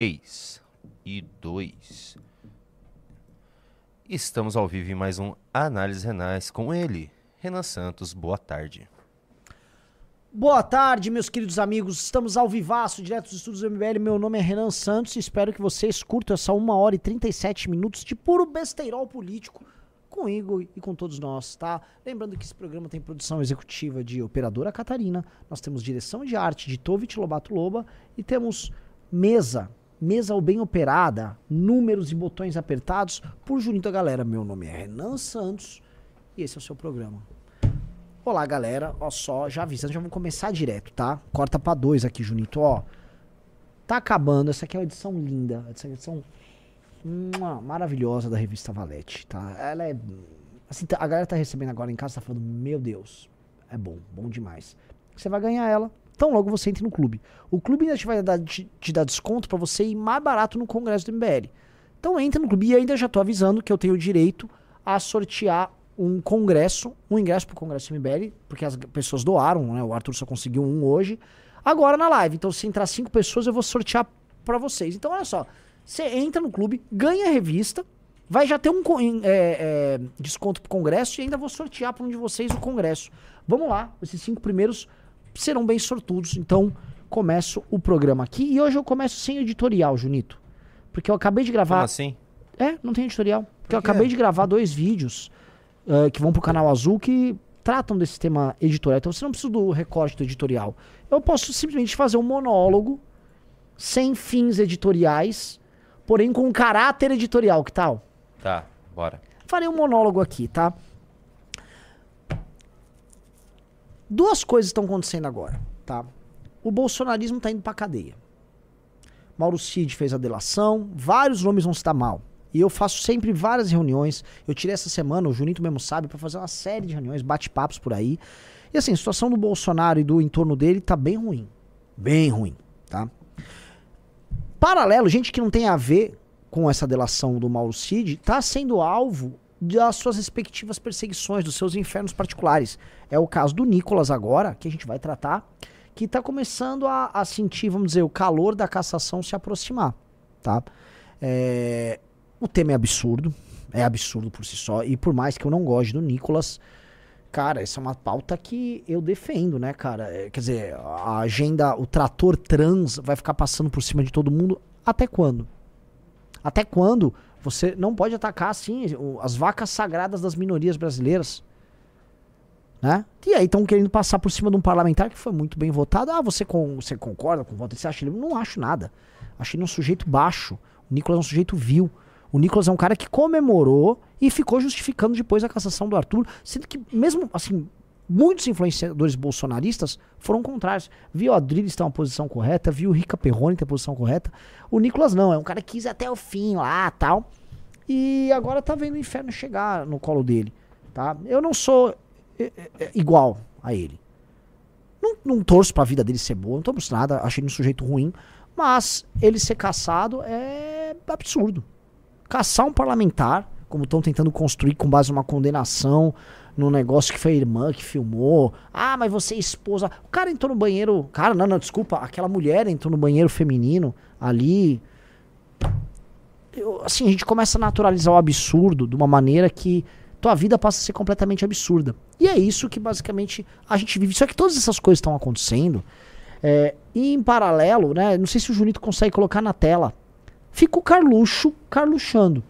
3 e 2. Estamos ao vivo em mais um Análise Renais com ele, Renan Santos. Boa tarde. Boa tarde, meus queridos amigos. Estamos ao vivaço, direto dos estúdios do MBL. Meu nome é Renan Santos e espero que vocês curtam essa 1 hora e 37 minutos de puro besteirol político comigo e com todos nós, tá? Lembrando que esse programa tem produção executiva de Operadora Catarina, nós temos direção de arte de Tovit Lobato Loba e temos mesa, mesa bem operada, números e botões apertados por Junito Galera. Meu nome é Renan Santos e esse é o seu programa. Olá, galera. Ó, só, já avisando, já vamos começar direto, tá? Corta pra dois aqui, Junito. Ó, tá acabando. Essa aqui é uma edição linda. Essa é uma edição maravilhosa da revista Valete, tá? Ela é. Assim, tá- a galera tá recebendo agora em casa, tá falando, meu Deus, é bom, bom demais. Você vai ganhar ela. Então logo você entre no clube. O clube ainda te vai dar, te, te dar desconto pra você ir mais barato no congresso do MBL. Então entra no clube e ainda já tô avisando que eu tenho o direito a sortear um congresso, um ingresso pro congresso MBL, porque as pessoas doaram, né? O Arthur só conseguiu um hoje. Agora na live. Então se entrar cinco pessoas eu vou sortear pra vocês. Então olha só, você entra no clube, ganha a revista, vai já ter um é, é, desconto pro congresso e ainda vou sortear pra um de vocês o congresso. Vamos lá, esses cinco primeiros serão bem sortudos. Então começo o programa aqui e hoje eu começo sem editorial, Junito. Porque eu acabei de gravar. Como assim? É, não tem editorial. Porque eu Por quê? acabei de gravar dois vídeos eh, que vão pro canal azul que tratam desse tema editorial. Então você não precisa do recorte do editorial. Eu posso simplesmente fazer um monólogo sem fins editoriais, porém com caráter editorial, que tal? Tá, bora. Farei um monólogo aqui, tá? Duas coisas estão acontecendo agora, tá? O bolsonarismo tá indo pra cadeia. Mauro Cid fez a delação, vários nomes vão dar mal. E eu faço sempre várias reuniões. Eu tirei essa semana, o Junito mesmo sabe, pra fazer uma série de reuniões, bate-papos por aí. E assim, a situação do Bolsonaro e do entorno dele tá bem ruim. Bem ruim, tá? Paralelo, gente que não tem a ver com essa delação do Mauro Cid, tá sendo alvo das suas respectivas perseguições, dos seus infernos particulares. É o caso do Nicolas agora, que a gente vai tratar, que tá começando a, a sentir, vamos dizer, o calor da cassação se aproximar, tá? É, o tema é absurdo, é absurdo por si só, e por mais que eu não goste do Nicolas, cara, essa é uma pauta que eu defendo, né, cara? É, quer dizer, a agenda, o trator trans vai ficar passando por cima de todo mundo até quando? Até quando você não pode atacar assim o- as vacas sagradas das minorias brasileiras? Né? E aí estão querendo passar por cima de um parlamentar que foi muito bem votado. Ah, você, com, você concorda com o voto? Você acha ele? Não acho nada. Achei ele um sujeito baixo. O Nicolas é um sujeito vil. O Nicolas é um cara que comemorou e ficou justificando depois a cassação do Arthur, sendo que mesmo assim, muitos influenciadores bolsonaristas foram contrários. Viu a Adriles ter uma posição correta, viu o Rica Perrone ter a posição correta. O Nicolas não, é um cara que quis até o fim lá, tal. E agora tá vendo o inferno chegar no colo dele, tá? Eu não sou é, é, é, igual a ele. Não, não torço pra vida dele ser boa, não torço nada, achei ele um sujeito ruim, mas ele ser caçado é absurdo. Caçar um parlamentar, como estão tentando construir com base numa condenação, num negócio que foi a irmã que filmou. Ah, mas você é esposa. O cara entrou no banheiro. Cara, não, não, desculpa. Aquela mulher entrou no banheiro feminino ali. Assim, a gente começa a naturalizar o absurdo de uma maneira que tua vida passa a ser completamente absurda. E é isso que basicamente a gente vive. Só que todas essas coisas estão acontecendo. é, e em paralelo, né? Não sei se o Junito consegue colocar na tela. Fica o Carluxo carluxando.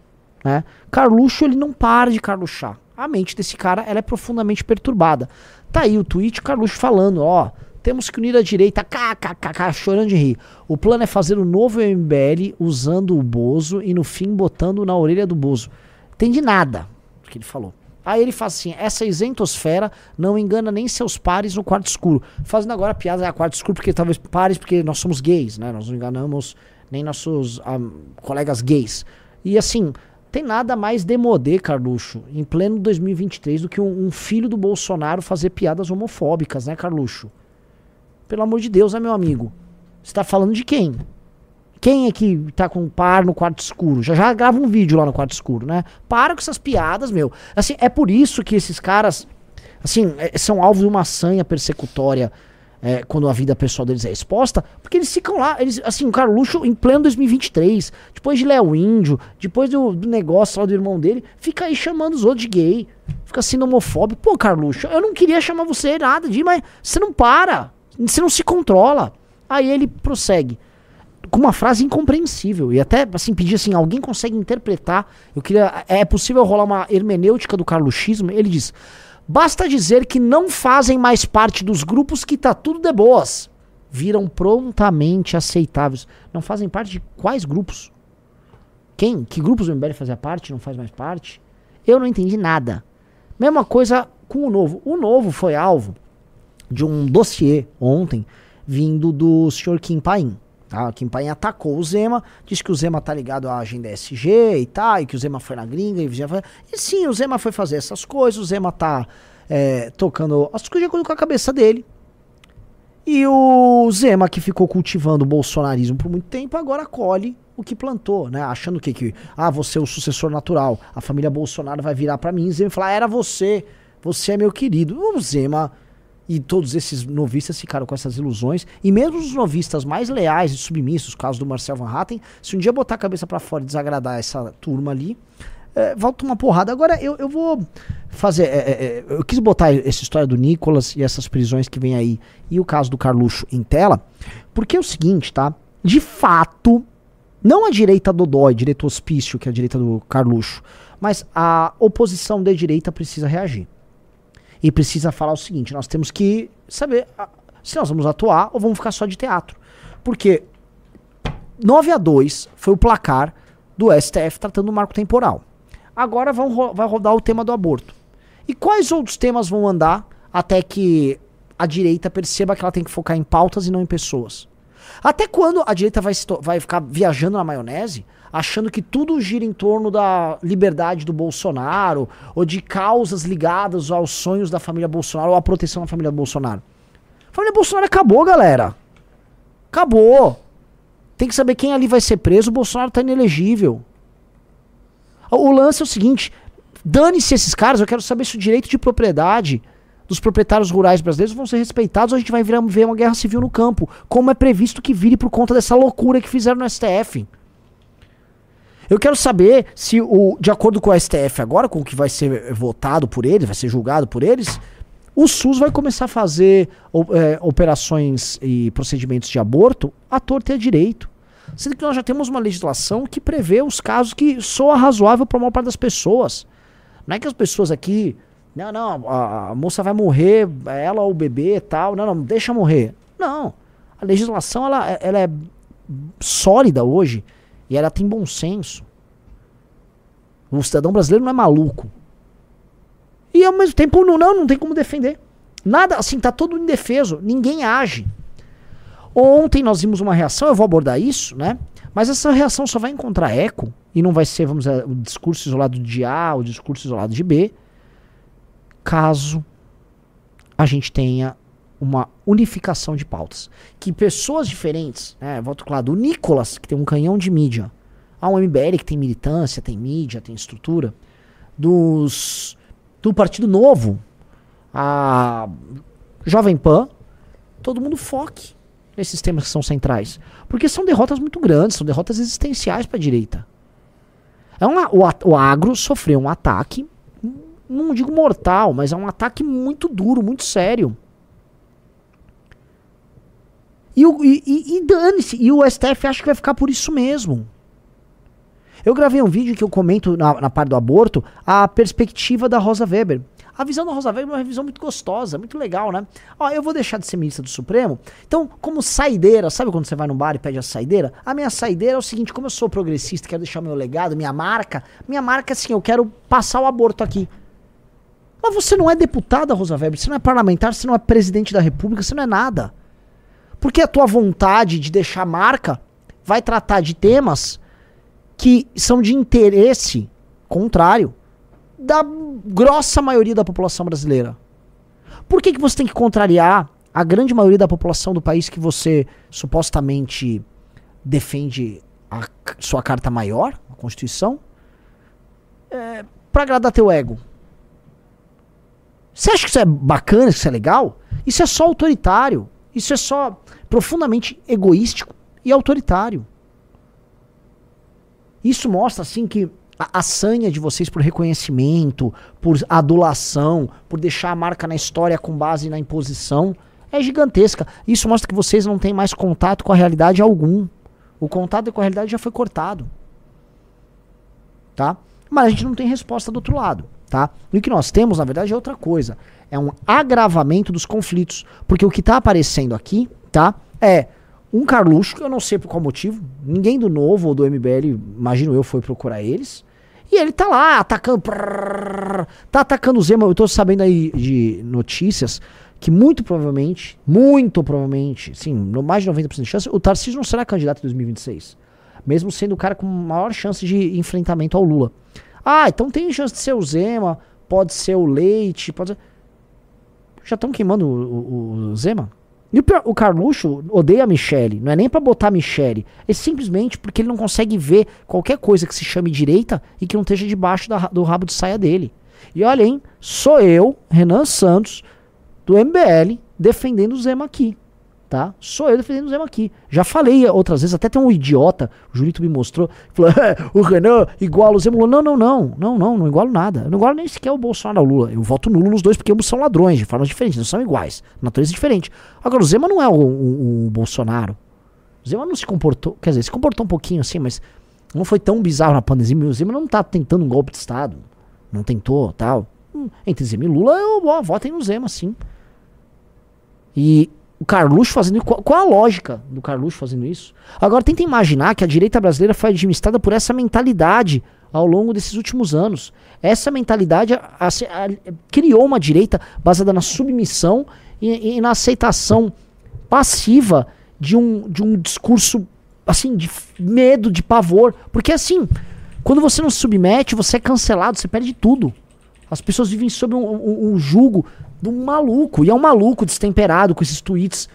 Né? Carluxo, ele não para de carluxar. A mente desse cara ela é profundamente perturbada. Tá aí o tweet Carluxo falando, ó. Temos que unir a direita, kkkk, chorando de rir. O plano é fazer o novo MBL usando o Bozo e no fim botando na orelha do Bozo. Entendi nada do que ele falou. Aí ele faz assim: essa isentosfera não engana nem seus pares no quarto escuro. Fazendo agora a piada, é quarto escuro, porque talvez pares, porque nós somos gays, né? Nós não enganamos nem nossos ah, colegas gays. E assim, tem nada mais demodê, Carluxo, em pleno 2023, do que um, um filho do Bolsonaro fazer piadas homofóbicas, né, Carluxo? Pelo amor de Deus, né, meu amigo? Você tá falando de quem? Quem é que tá com par no quarto escuro? Já já grava um vídeo lá no quarto escuro, né? Para com essas piadas, meu. Assim, é por isso que esses caras, assim, é- são alvo de uma sanha persecutória é, quando a vida pessoal deles é exposta, porque eles ficam lá, eles, assim, o Carluxo em pleno 2023, depois de Léo Índio, depois do, do, negócio lá do irmão dele, fica aí chamando os outros de gay, fica sendo homofóbico. Pô, Carluxo, eu não queria chamar você nada de, mas você não para, você não se controla. Aí ele prossegue com uma frase incompreensível e até assim pedir assim, alguém consegue interpretar? Eu queria, é possível rolar uma hermenêutica do carluxismo? Ele diz: Basta dizer que não fazem mais parte dos grupos que tá tudo de boas. Viram prontamente aceitáveis. Não fazem parte de quais grupos? Quem? Que grupos o MBL fazia parte? Não faz mais parte? Eu não entendi nada. Mesma coisa com o novo. O novo foi alvo de um dossiê ontem vindo do senhor Kim Paim. Tá? Kim Paim atacou o Zema, disse que o Zema tá ligado à agenda SG e tal, e que o Zema foi na gringa. E, foi... e sim, o Zema foi fazer essas coisas, o Zema tá é, tocando as coisas com a cabeça dele. E o Zema, que ficou cultivando o bolsonarismo por muito tempo, agora colhe o que plantou, né? Achando que, que ah, você é o sucessor natural, a família Bolsonaro vai virar para mim e Zema falar, ah, era você, você é meu querido. O Zema e todos esses novistas ficaram com essas ilusões. E mesmo os novistas mais leais e submissos, caso do Marcel Van Hatten, se um dia botar a cabeça para fora e desagradar essa turma ali, é, volta uma porrada. Agora eu, eu vou fazer. É, é, é, eu quis botar essa história do Nicolas e essas prisões que vem aí e o caso do Carluxo em tela, porque é o seguinte, tá? De fato, não a direita do Dói, direito hospício, que é a direita do Carluxo, mas a oposição de direita precisa reagir e precisa falar o seguinte: nós temos que saber se nós vamos atuar ou vamos ficar só de teatro. Porque 9 a 2 foi o placar do STF tratando do marco temporal. Agora vão, vai rodar o tema do aborto. E quais outros temas vão andar até que a direita perceba que ela tem que focar em pautas e não em pessoas? Até quando a direita vai, vai ficar viajando na maionese achando que tudo gira em torno da liberdade do Bolsonaro ou de causas ligadas aos sonhos da família Bolsonaro ou à proteção da família Bolsonaro. A família Bolsonaro acabou, galera. Acabou. Tem que saber quem ali vai ser preso. O Bolsonaro tá inelegível. O lance é o seguinte: dane-se esses caras. Eu quero saber se o direito de propriedade dos proprietários rurais brasileiros vão ser respeitados ou a gente vai virar, ver uma guerra civil no campo, como é previsto que vire por conta dessa loucura que fizeram no STF. Eu quero saber se, o, de acordo com o STF agora, com o que vai ser votado por eles, vai ser julgado por eles, o SUS vai começar a fazer é, operações e procedimentos de aborto à torta e à direito. Sendo que nós já temos uma legislação que prevê os casos que soa razoável para a maior parte das pessoas. Não é que as pessoas aqui, não, não, a, a moça vai morrer, ela ou o bebê e tal, não, não, deixa morrer. Não. A legislação ela, ela é sólida hoje e ela tem bom senso. O cidadão brasileiro não é maluco. E ao mesmo tempo, não, não, não tem como defender. Nada, assim, tá todo indefeso. Ninguém age. Ontem nós vimos uma reação, eu vou abordar isso, né? Mas essa reação só vai encontrar eco, e não vai ser, vamos dizer, o discurso isolado de A, o discurso isolado de B, caso a gente tenha uma unificação de pautas. Que pessoas diferentes, né, volto claro, do Nicolas, que tem um canhão de mídia, há um MBL que tem militância, tem mídia, tem estrutura, dos do Partido Novo, a Jovem Pan, todo mundo foque nesses temas que são centrais. Porque são derrotas muito grandes, são derrotas existenciais para a direita. É uma, o, o agro sofreu um ataque, não digo mortal, mas é um ataque muito duro, muito sério. E, e, e dane-se. E o STF acha que vai ficar por isso mesmo. Eu gravei um vídeo que eu comento na, na parte do aborto a perspectiva da Rosa Weber. A visão da Rosa Weber é uma visão muito gostosa, muito legal, né? Ó, eu vou deixar de ser ministra do Supremo. Então, como saideira, sabe quando você vai no bar e pede a saideira? A minha saideira é o seguinte: como eu sou progressista, quero deixar meu legado, minha marca, minha marca é assim, eu quero passar o aborto aqui. Mas você não é deputada, Rosa Weber, você não é parlamentar, você não é presidente da República, você não é nada. Porque a tua vontade de deixar marca vai tratar de temas que são de interesse contrário da grossa maioria da população brasileira. Por que, que você tem que contrariar a grande maioria da população do país que você supostamente defende a sua carta maior, a Constituição, é, para agradar teu ego? Você acha que isso é bacana, que isso é legal? Isso é só autoritário. Isso é só profundamente egoístico e autoritário. Isso mostra, assim, que a, a sanha de vocês por reconhecimento, por adulação, por deixar a marca na história com base na imposição, é gigantesca. Isso mostra que vocês não têm mais contato com a realidade algum. O contato com a realidade já foi cortado. Tá? Mas a gente não tem resposta do outro lado. Tá? E o que nós temos, na verdade, é outra coisa. É um agravamento dos conflitos. Porque o que está aparecendo aqui, tá? É um Carluxo, que eu não sei por qual motivo, ninguém do Novo ou do MBL, imagino eu, foi procurar eles. E ele tá lá atacando. Prrr, tá atacando o Zema. Eu tô sabendo aí de notícias que muito provavelmente, muito provavelmente, sim, no mais de 90% de chance, o Tarcísio não será candidato em 2026. Mesmo sendo o cara com maior chance de enfrentamento ao Lula. Ah, então tem chance de ser o Zema, pode ser o Leite, pode ser... Já estão queimando o, o, o Zema? E o, o Carluxo odeia a Michelle. Não é nem para botar a Michelle. É simplesmente porque ele não consegue ver qualquer coisa que se chame direita e que não esteja debaixo da, do rabo de saia dele. E olha, hein? Sou eu, Renan Santos, do MBL, defendendo o Zema aqui tá? Sou eu defendendo o Zema aqui. Já falei outras vezes, até tem um idiota, o Julito me mostrou, falou, é, o Renan iguala o Zema. Não, não, não, não, não, não igualo nada. Eu não igualo nem sequer o Bolsonaro ao Lula. Eu voto nulo nos dois porque ambos são ladrões, de formas diferentes, não são iguais, natureza diferente. Agora, o Zema não é o, o, o Bolsonaro. O Zema não se comportou, quer dizer, se comportou um pouquinho assim, mas não foi tão bizarro na pandemia. O Zema não tá tentando um golpe de Estado. Não tentou, tal. Hum, entre Zema e Lula, eu ó, votem no Zema, sim. E o Carluxo fazendo qual, qual a lógica do Carluxo fazendo isso? Agora tenta imaginar que a direita brasileira foi administrada por essa mentalidade ao longo desses últimos anos. Essa mentalidade a, a, a, criou uma direita baseada na submissão e, e, na aceitação passiva de um, de um discurso assim de medo, de pavor, porque assim, quando você não se submete, você é cancelado, você perde tudo. As pessoas vivem sob um, um, um jugo de um maluco. E é um maluco destemperado com esses tweets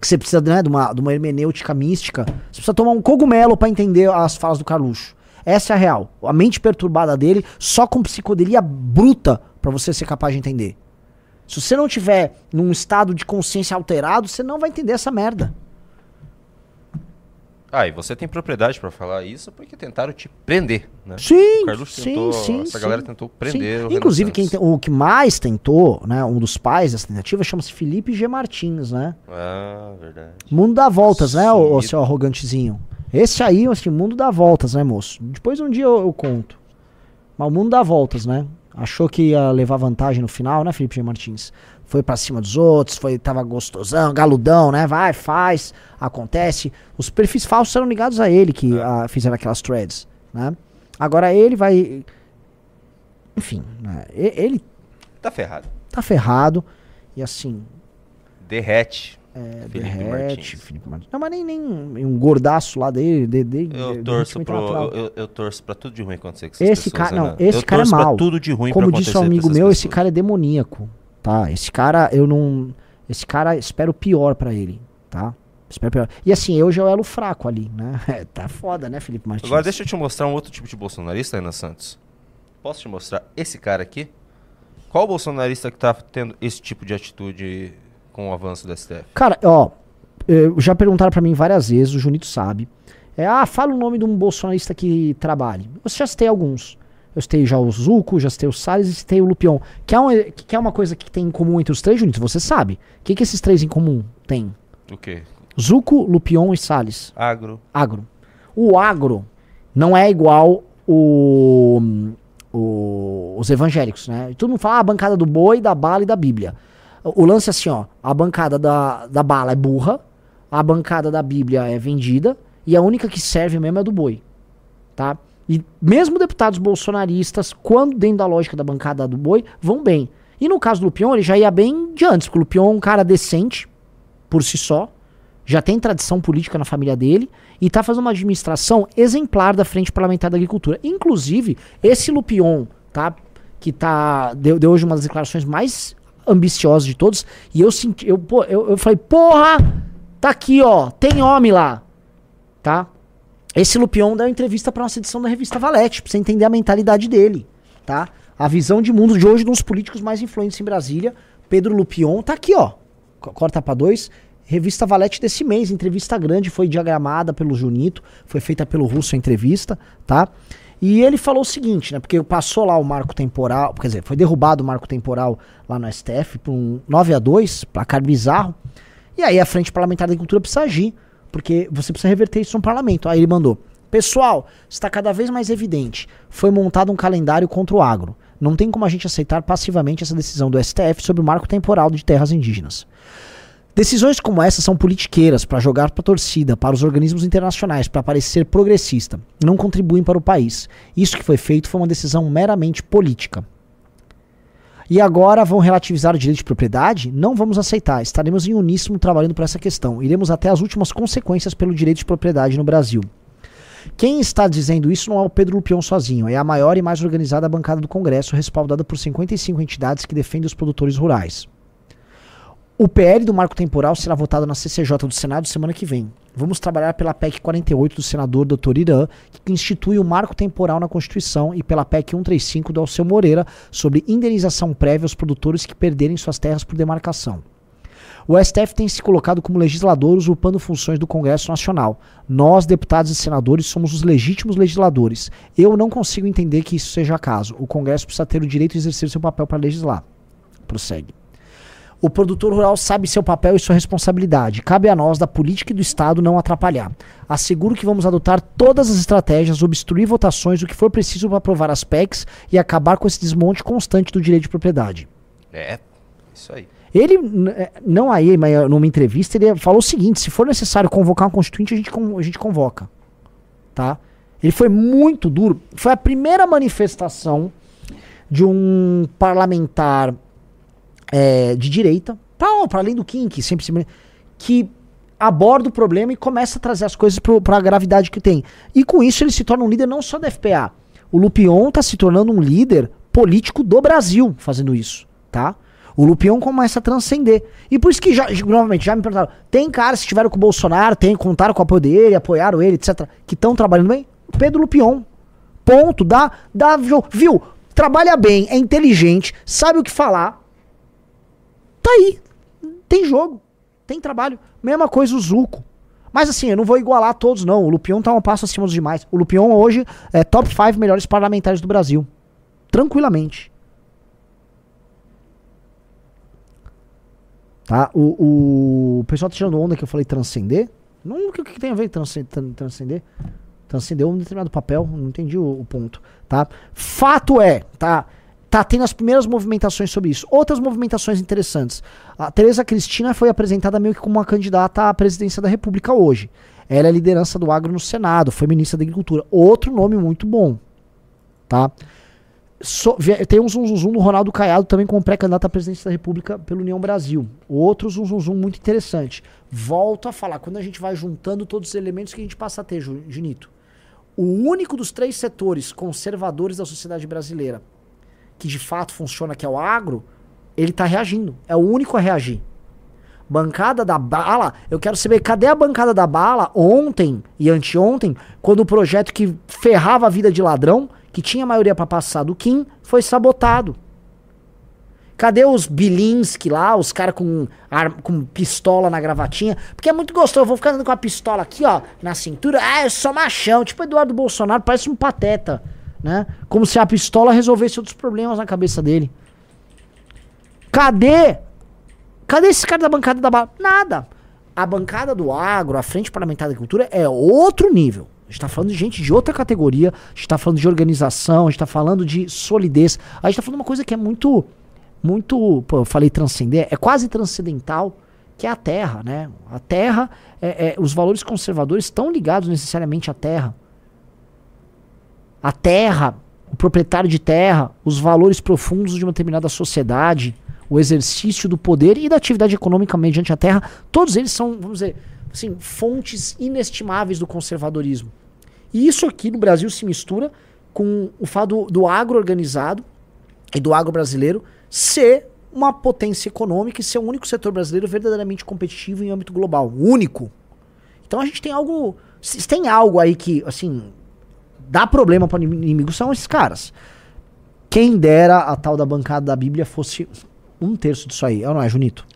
que você precisa né, de, uma, de uma hermenêutica mística. Você precisa tomar um cogumelo para entender as falas do Carluxo. Essa é a real. A mente perturbada dele, só com psicodelia bruta para você ser capaz de entender. Se você não tiver num estado de consciência alterado, você não vai entender essa merda. Ah, e você tem propriedade para falar isso porque tentaram te prender, né? Sim, o Carlos sim, tentou, sim. Essa sim, galera tentou prender sim. o Inclusive, quem o que mais tentou, né? Um dos pais dessa tentativa chama-se Felipe G. Martins, né? Ah, verdade. Mundo dá voltas, né, o, o, seu arrogantezinho? Esse aí, assim, mundo dá voltas, né, moço? Depois um dia eu, eu conto. Mas o mundo dá voltas, né? Achou que ia levar vantagem no final, né, Felipe G. Martins? Foi para cima dos outros, foi tava gostosão, galudão, né? Vai, faz, acontece. Os perfis falsos eram ligados a ele que é. a, fizeram aquelas threads, né? Agora ele vai enfim, né? ele tá ferrado. Tá ferrado e assim derrete. É, Felipe derrete, Martins. Felipe Martins. Não, mas nem, nem um gordaço lá dele. De, de, eu, de, torço pro, eu, eu, eu, torço pra tudo de ruim acontecer com esse cara, não, esse cara é mal. tudo de ruim Como disse um amigo meu, esse cara é demoníaco tá? Esse cara, eu não. Esse cara, espero pior para ele, tá? Espero pior. E assim, eu já é o elo fraco ali, né? É, tá foda, né, Felipe Martins? Agora deixa eu te mostrar um outro tipo de bolsonarista, Ana Santos. Posso te mostrar esse cara aqui? Qual bolsonarista que tá tendo esse tipo de atitude com o avanço do STF? Cara, ó, já perguntaram para mim várias vezes, o Junito sabe. É, ah, fala o nome de um bolsonarista que trabalhe. Eu já citei alguns. Eu citei já o Zuco, já citei o Salles e citei o Lupion. Que é, uma, que é uma coisa que tem em comum entre os três juntos, você sabe. O que, que esses três em comum têm? O quê? Zuco, Lupion e Salles. Agro. Agro. O agro não é igual o, o, os evangélicos, né? Todo mundo fala ah, a bancada do boi, da bala e da Bíblia. O, o lance é assim, ó. A bancada da, da bala é burra, a bancada da Bíblia é vendida e a única que serve mesmo é a do boi, tá? E mesmo deputados bolsonaristas, quando dentro da lógica da bancada do boi, vão bem. E no caso do Lupion, ele já ia bem de antes, porque o Lupion é um cara decente, por si só, já tem tradição política na família dele, e tá fazendo uma administração exemplar da Frente Parlamentar da Agricultura. Inclusive, esse Lupion, tá? Que tá. Deu, deu hoje uma das declarações mais ambiciosas de todos, e eu senti. Eu, eu, eu falei, porra! Tá aqui, ó, tem homem lá. Tá? Esse Lupion dá entrevista para nossa edição da revista Valete, pra você entender a mentalidade dele, tá? A visão de mundo de hoje de um dos políticos mais influentes em Brasília, Pedro Lupion, tá aqui, ó. Corta para dois. Revista Valete desse mês, entrevista grande, foi diagramada pelo Junito, foi feita pelo Russo a entrevista, tá? E ele falou o seguinte, né? Porque passou lá o marco temporal, quer dizer, foi derrubado o marco temporal lá no STF por um 9 a 2 placar bizarro. E aí a Frente Parlamentar da Agricultura precisa agir, porque você precisa reverter isso no parlamento. Aí ele mandou: Pessoal, está cada vez mais evidente. Foi montado um calendário contra o agro. Não tem como a gente aceitar passivamente essa decisão do STF sobre o marco temporal de terras indígenas. Decisões como essa são politiqueiras para jogar para a torcida, para os organismos internacionais, para parecer progressista. Não contribuem para o país. Isso que foi feito foi uma decisão meramente política. E agora vão relativizar o direito de propriedade? Não vamos aceitar. Estaremos em uníssono trabalhando por essa questão. Iremos até as últimas consequências pelo direito de propriedade no Brasil. Quem está dizendo isso não é o Pedro Lupion sozinho, é a maior e mais organizada bancada do Congresso, respaldada por 55 entidades que defendem os produtores rurais. O PL do marco temporal será votado na CCJ do Senado semana que vem. Vamos trabalhar pela PEC 48 do senador Dr. Irã, que institui o marco temporal na Constituição, e pela PEC 135 do Alceu Moreira, sobre indenização prévia aos produtores que perderem suas terras por demarcação. O STF tem se colocado como legislador usurpando funções do Congresso Nacional. Nós, deputados e senadores, somos os legítimos legisladores. Eu não consigo entender que isso seja caso. O Congresso precisa ter o direito de exercer seu papel para legislar. Prossegue. O produtor rural sabe seu papel e sua responsabilidade. Cabe a nós, da política e do Estado, não atrapalhar. Asseguro que vamos adotar todas as estratégias, obstruir votações, o que for preciso para aprovar as PECs e acabar com esse desmonte constante do direito de propriedade. É, isso aí. Ele, é, não aí, mas numa entrevista, ele falou o seguinte: se for necessário convocar um constituinte, a gente, a gente convoca. Tá? Ele foi muito duro. Foi a primeira manifestação de um parlamentar é, de direita, para além do que sempre se. que aborda o problema e começa a trazer as coisas para a gravidade que tem. E com isso ele se torna um líder não só da FPA. O Lupion está se tornando um líder político do Brasil fazendo isso, tá? O Lupion começa a transcender. E por isso que, já, novamente, já me perguntaram: tem caras que estiveram com o Bolsonaro, tem, contaram com o apoio dele, apoiaram ele, etc., que estão trabalhando bem? Pedro Lupion. Ponto. Dá, dá, viu? Trabalha bem, é inteligente, sabe o que falar, Tá aí. Tem jogo. Tem trabalho. Mesma coisa o Zuco. Mas assim, eu não vou igualar todos, não. O Lupion tá um passo acima dos demais. O Lupion hoje é top 5 melhores parlamentares do Brasil. Tranquilamente. Tá? O, o, pessoal tá tirando onda que eu falei transcender. Não, o que, que tem a ver transcender? Transcender, transcender um determinado papel. Não entendi o, o ponto. Tá? Fato é, tá? Tá tendo as primeiras movimentações sobre isso. Outras movimentações interessantes. A Tereza Cristina foi apresentada meio que como uma candidata à presidência da República hoje. Ela é liderança do agro no Senado, foi ministra da Agricultura. Outro nome muito bom. Tá? So, tem um zum, do Ronaldo Caiado também como pré-candidato à presidência da República pelo União Brasil. Outro zum, zum muito interessante. Volto a falar, quando a gente vai juntando todos os elementos que a gente passa a ter, Junito. O único dos três setores conservadores da sociedade brasileira que de fato funciona, que é o agro, ele tá reagindo. É o único a reagir. Bancada da bala, eu quero saber cadê a bancada da bala ontem e anteontem, quando o projeto que ferrava a vida de ladrão, que tinha maioria para passar do Kim, foi sabotado. Cadê os Bilinski lá, os caras com, com pistola na gravatinha? Porque é muito gostoso, eu vou ficar andando com a pistola aqui, ó, na cintura. Ah, eu sou machão, tipo Eduardo Bolsonaro, parece um pateta né? Como se a pistola resolvesse outros problemas na cabeça dele. Cadê? Cadê esse cara da bancada da bala? Nada. A bancada do agro, a Frente Parlamentar da Agricultura é outro nível. A gente tá falando de gente de outra categoria, a gente tá falando de organização, a gente tá falando de solidez. A gente tá falando de uma coisa que é muito, muito, pô, eu falei transcender, é quase transcendental, que é a terra, né? A terra, é, é, os valores conservadores estão ligados necessariamente à terra a terra, o proprietário de terra, os valores profundos de uma determinada sociedade, o exercício do poder e da atividade econômica mediante a terra, todos eles são, vamos dizer, assim, fontes inestimáveis do conservadorismo. E isso aqui no Brasil se mistura com o fato do, do agro organizado e do agro brasileiro ser uma potência econômica e ser o único setor brasileiro verdadeiramente competitivo em âmbito global. Único. Então a gente tem algo. Tem algo aí que, assim, dá problema para o inimigo são esses caras. Quem dera a tal da bancada da Bíblia fosse um terço disso aí, é não é, Junito?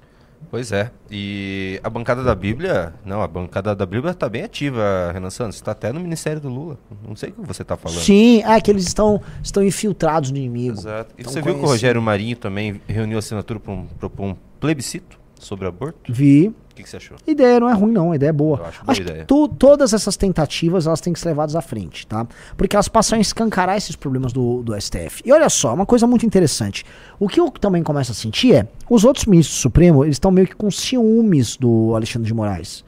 Pois é. E a bancada da Bíblia. Não, a bancada da Bíblia está bem ativa, Renan Santos. Está até no Ministério do Lula. Não sei o que você está falando. Sim, é que eles estão, estão infiltrados no inimigo. Exato. E você viu que o. Rogério Marinho também reuniu assinatura para um, um plebiscito sobre aborto? Vi. O que, que você achou? A ideia não é ruim, não. A ideia é boa. Eu acho boa ideia. que tu- todas essas tentativas elas têm que ser levadas à frente, tá? Porque elas passam a escancarar esses problemas do, do STF. E olha só, uma coisa muito interessante. O que eu também começo a sentir é, os outros ministros do Supremo, eles estão meio que com ciúmes do Alexandre de Moraes.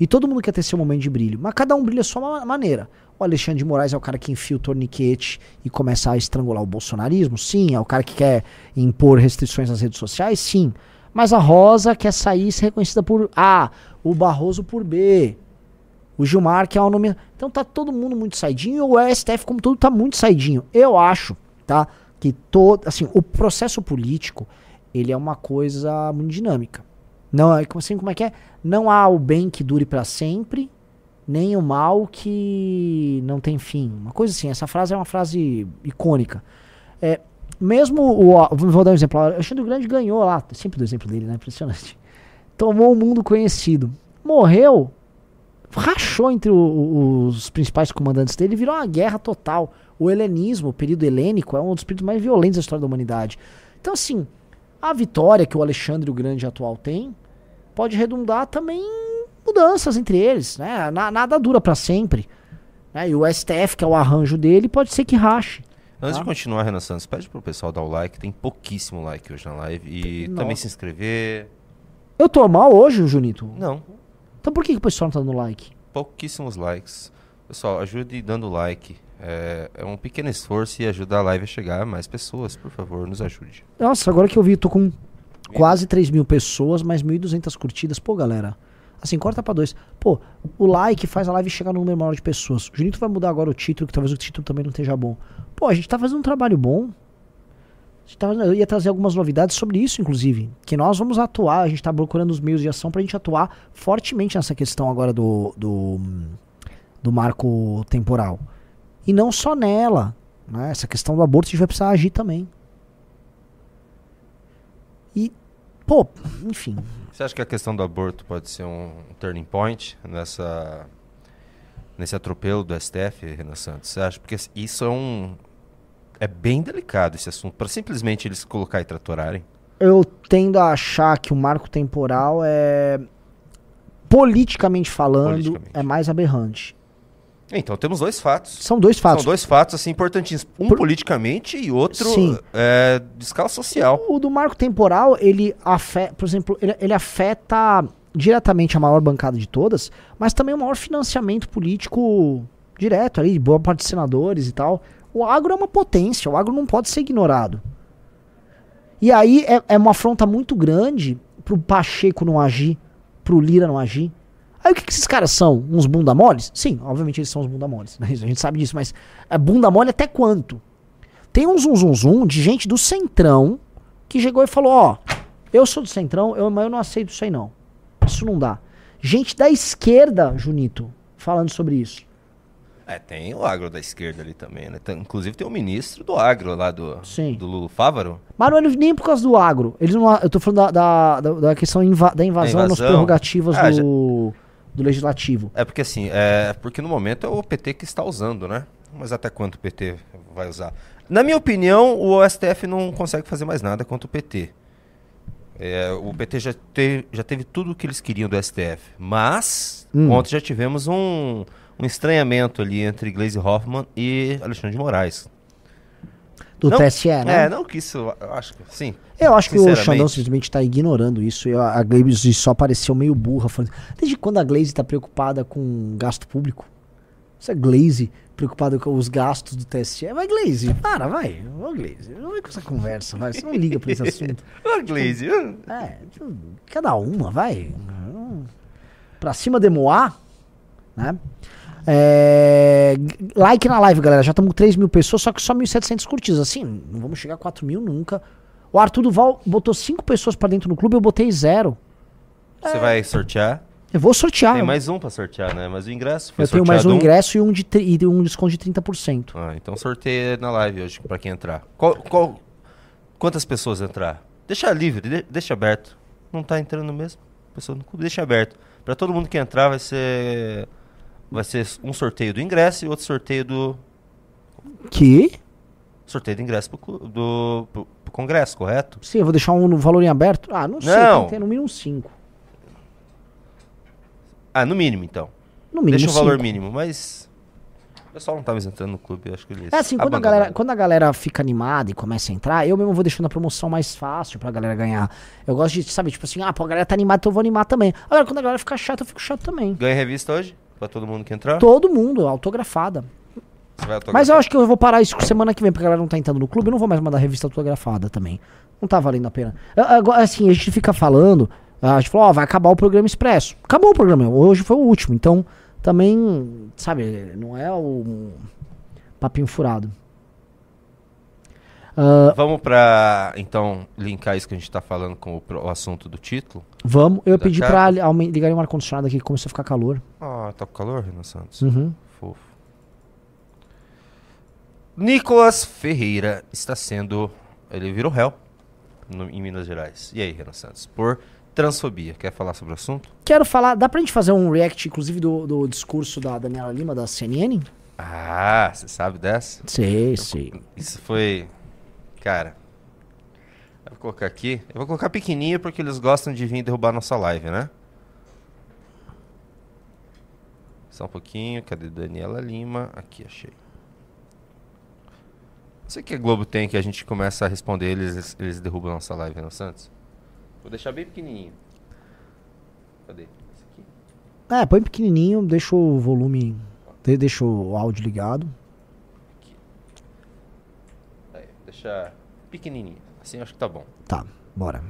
E todo mundo quer ter seu momento de brilho. Mas cada um brilha a sua ma- maneira. O Alexandre de Moraes é o cara que enfia o torniquete e começa a estrangular o bolsonarismo? Sim. É o cara que quer impor restrições nas redes sociais? Sim. Mas a Rosa quer sair e ser reconhecida por A, o Barroso por B, o Gilmar que é o nome. Então tá todo mundo muito saidinho o STF como todo tá muito saidinho. Eu acho, tá, que todo, assim, o processo político, ele é uma coisa muito dinâmica. Não é assim, como é que é? Não há o bem que dure pra sempre, nem o mal que não tem fim. Uma coisa assim, essa frase é uma frase icônica. É, mesmo o. Vou dar um exemplo. O Alexandre Grande ganhou lá. Sempre do exemplo dele, né? Impressionante. Tomou o mundo conhecido. Morreu. Rachou entre o- os principais comandantes dele virou uma guerra total. O helenismo, o período helênico, é um dos períodos mais violentos da história da humanidade. Então, assim, a vitória que o Alexandre o Grande atual tem pode redundar também em mudanças entre eles. Né? Na- nada dura pra sempre. né? E o STF, que é o arranjo dele, pode ser que rache. Antes Tá. de continuar, Renan Santos, pede pro pessoal dar o like. Tem pouquíssimo like hoje na live. E Nossa. também se inscrever. Eu tô mal hoje, Junito? Não, Então por que, que o pessoal não tá dando like? pouquíssimos likes. Pessoal, ajude dando like. É, é um pequeno esforço e ajuda a live a chegar a mais pessoas. Por favor, nos ajude. Nossa, agora que eu vi, tô com quase 3 mil pessoas, mais 1.200 curtidas. Pô, galera, assim, corta pra dois. Pô, o like faz a live chegar no número maior de pessoas. O Junito vai mudar agora o título, que talvez o título também não esteja bom. Pô, a gente tá fazendo um trabalho bom. A tá eu ia trazer algumas novidades sobre isso, inclusive. Que nós vamos atuar, a gente tá procurando os meios de ação pra gente atuar fortemente nessa questão agora do, do, do marco temporal. E não só nela. Né? Essa questão do aborto a gente vai precisar agir também. E, pô, enfim. Você acha que a questão do aborto pode ser um turning point nessa nesse atropelo do STF, Renan Santos? Você acha? Porque isso é um é bem delicado esse assunto para simplesmente eles colocar e tratorarem. Eu tendo a achar que o marco temporal é. Politicamente falando, Politicamente. é mais aberrante. Então temos dois fatos. São dois fatos. São dois fatos assim importantíssimos, um Por- politicamente e outro Sim. é, de escala social. O do marco temporal, ele afeta, por exemplo, ele, ele afeta diretamente a maior bancada de todas, mas também o maior financiamento político direto ali, de boa parte de senadores e tal. O agro é uma potência, o agro não pode ser ignorado. E aí é, é uma afronta muito grande pro Pacheco não agir, pro Lira não agir. Aí o que, que esses caras são? Uns bunda moles? Sim, obviamente eles são uns bunda moles, né? a gente sabe disso, mas é bunda mole até quanto? Tem um zum zum zum de gente do Centrão que chegou e falou, ó, eu sou do Centrão, eu, mas eu não aceito isso aí não. Isso não dá. Gente da esquerda, Junito, falando sobre isso. É, tem o agro da esquerda ali também, né? Tem- inclusive tem o ministro do agro lá do, Sim. do Lula Fávaro. Mas não é nem por causa do agro. Eles não, eu tô falando da, da, da- questão inva- da invasão, nas invasão. prerrogativas Ah, do, do legislativo. É porque assim, é porque no momento é o PT que está usando, né? Mas até quanto o PT vai usar? Na minha opinião, o STF não consegue fazer mais nada contra o PT. É, o PT já, te- já teve tudo o que eles queriam do STF. Mas, Hum. ontem já tivemos um, um estranhamento ali entre Gleisi Hoffmann e Alexandre de Moraes. Do Não- TSE, né? É, não que isso, eu acho que sim. Eu acho que o. Xandão simplesmente tá ignorando isso. E a Glaze só apareceu meio burra. Falando, desde quando a Glaze tá preocupada com gasto público? É Glaze preocupada com os gastos do TSE. Vai, Glaze, para, vai. Ô, Glaze, não vem com essa conversa, vai. Você não liga pra esse assunto. Ô, uh, É, cada uma, vai. Pra cima de Moá, né? É, like na live, galera. Já estamos com 3 mil pessoas, só que só 1.700 curtidas. Assim, não vamos chegar a 4 mil nunca. O Arthur Duval botou 5 pessoas pra dentro do clube, eu botei zero. você vai sortear? Eu vou sortear. Tem mais um pra sortear, né? Mas o ingresso foi eu tenho mais um sorteado ingresso e um, de e um desconto de 30%. Ah, então sorteia na live hoje pra quem entrar. Qual, qual- quantas pessoas entrar? Deixa livre, de- deixa aberto. não tá entrando mesmo. Pessoa no clube, deixa aberto. Pra todo mundo que entrar vai ser. Vai ser um sorteio do ingresso e outro sorteio do. Que? Sorteio do ingresso pro, do, pro, pro congresso, correto? Sim, eu vou deixar um valor em aberto. Ah, não sei, Não. tem que ter no mínimo 5. Ah, no mínimo então. No mínimo Deixa o valor cinco. mínimo, mas. O pessoal não tá mais entrando no clube, eu acho que eles. É assim, quando a, galera, quando a galera fica animada e começa a entrar, eu mesmo vou deixando a promoção mais fácil pra galera ganhar. Eu gosto de, sabe, tipo assim, ah, pô, a galera tá animada, então eu vou animar também. Agora, quando a galera fica chata, eu fico chato também. Ganha revista hoje? Pra todo mundo que entrar? Todo mundo, autografada. Mas eu acho que eu vou parar isso semana que vem, porque a galera não tá entrando no clube, eu não vou mais mandar revista autografada também. Não tá valendo a pena. Agora, assim, a gente fica falando, a gente falou, ó, vai acabar o programa expresso. Acabou o programa, hoje foi o último, então também, sabe, não é o papinho furado. Ah, Vamos pra, então, linkar isso que a gente tá falando com o, o assunto do título. vamos, eu pedi aumen- ligar o ar-condicionado aqui, que começou a ficar calor. Ah, tá com calor, Renan Santos? Uhum. Fofo. Nicolas Ferreira está sendo. Ele virou réu no- em Minas Gerais. E aí, Renan Santos? Por transfobia. Quer falar sobre o assunto? Quero falar, dá pra gente fazer um react, inclusive, do, do discurso da Daniela Lima, da CNN? Ah, você sabe dessa? Sei, sei. Isso foi. Cara. Eu vou colocar aqui. Eu vou colocar pequenininho porque eles gostam de vir derrubar nossa live, né? Só um pouquinho. Cadê Daniela Lima? Aqui, achei. Não sei que a Globo tem que a gente começa a responder eles, eles derrubam nossa live, não, Santos? Vou deixar bem pequenininho. Cadê? Esse aqui. É, põe pequenininho, deixa o volume, de- deixa o áudio ligado. Aí, deixa pequenininho. Assim acho que tá bom. Tá, bora.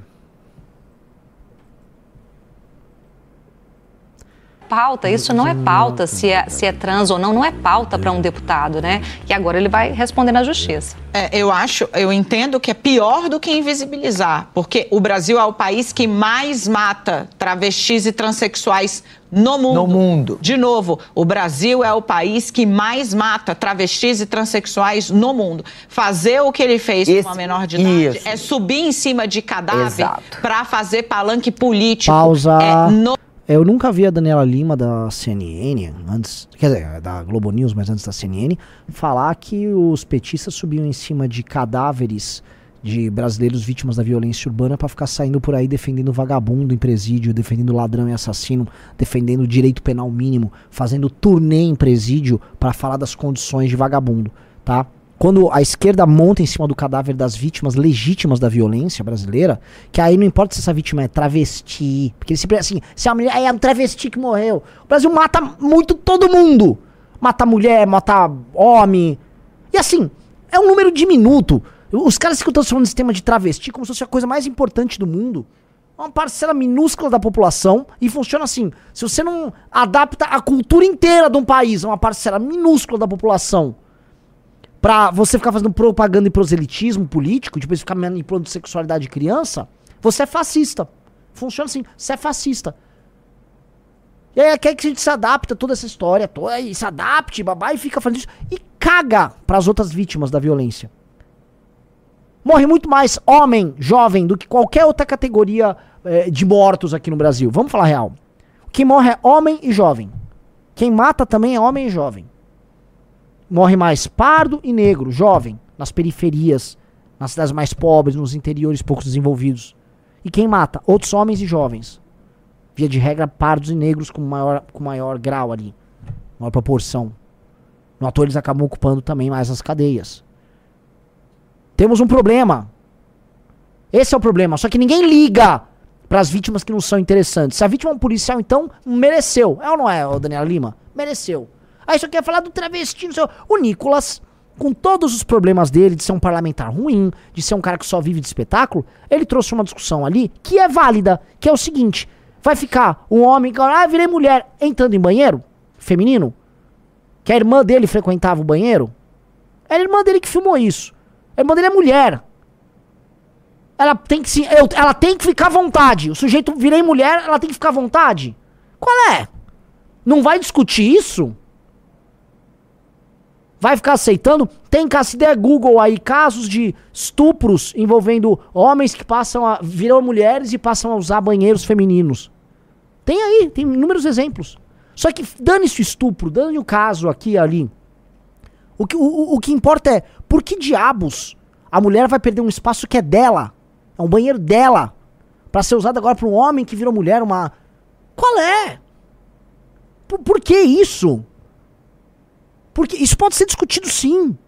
Pauta, isso não é pauta se é, se é trans ou não, não é pauta para um deputado, né? E agora ele vai responder na justiça. É, eu acho, eu entendo que é pior do que invisibilizar, porque o Brasil é o país que mais mata travestis e transexuais no mundo. No mundo. De novo, o Brasil é o país que mais mata travestis e transexuais no mundo. Fazer o que ele fez Esse- com uma menor de idade isso. é subir em cima de cadáver para fazer palanque político. Pausa. É, no- Eu nunca vi a Daniela Lima da CNN, antes, quer dizer, da Globo News, mas antes da CNN, falar que os petistas subiam em cima de cadáveres de brasileiros vítimas da violência urbana pra ficar saindo por aí defendendo vagabundo em presídio, defendendo ladrão e assassino, defendendo direito penal mínimo, fazendo turnê em presídio pra falar das condições de vagabundo, tá? Quando a esquerda monta em cima do cadáver das vítimas legítimas da violência brasileira, que aí não importa se essa vítima é travesti, porque ele sempre assim, se é mulher, "Ah, é um travesti que morreu. O Brasil mata muito todo mundo. Mata mulher, mata homem. E assim, é um número diminuto. Os caras ficam transformando esse tema de travesti como se fosse a coisa mais importante do mundo. É uma parcela minúscula da população e funciona assim. Se você não adapta a cultura inteira de um país a uma parcela minúscula da população pra você ficar fazendo propaganda e proselitismo político, depois ficar manipulando sexualidade de criança, você é fascista. Funciona assim, você é fascista. E aí quer que a gente se adapte a toda essa história, toda, e se adapte, babá, e fica fazendo isso. E caga pras outras vítimas da violência. Morre muito mais homem, jovem, do que qualquer outra categoria eh, de mortos aqui no Brasil. Vamos falar real. Quem morre é homem e jovem. Quem mata também é homem e jovem. Morre mais pardo e negro, jovem, nas periferias, nas cidades mais pobres, nos interiores pouco desenvolvidos. E quem mata? Outros homens e jovens. Via de regra, pardos e negros com maior, com maior grau ali, maior proporção. No ator, eles acabam ocupando também mais as cadeias. Temos um problema. Esse é o problema. Só que ninguém liga para as vítimas que não são interessantes. Se a vítima é um policial, então, mereceu. É ou não é, Daniela Lima? Mereceu. Aí só quer falar do travesti, não sei o- O Nicolas, com todos os problemas dele, de ser um parlamentar ruim, de ser um cara que só vive de espetáculo, ele trouxe uma discussão ali que é válida, que é o seguinte: vai ficar um homem ah, virei mulher, entrando em banheiro feminino, que a irmã dele frequentava o banheiro. É a irmã dele que filmou isso. A irmã dele é mulher. Ela tem que se, eu- ela tem que ficar à vontade. O sujeito virei mulher, ela tem que ficar à vontade. Qual é? Não vai discutir isso? Vai ficar aceitando? Tem caso, der Google aí, casos de estupros envolvendo homens que passam a. viram mulheres e passam a usar banheiros femininos. Tem aí, tem inúmeros exemplos. Só que dane-se o estupro, dane o caso aqui e ali. O que, o, o que importa é por que diabos a mulher vai perder um espaço que é dela? É um banheiro dela. Pra ser usado agora por um homem que virou mulher, uma. Qual é? Por, por que isso? Porque isso pode ser discutido sim.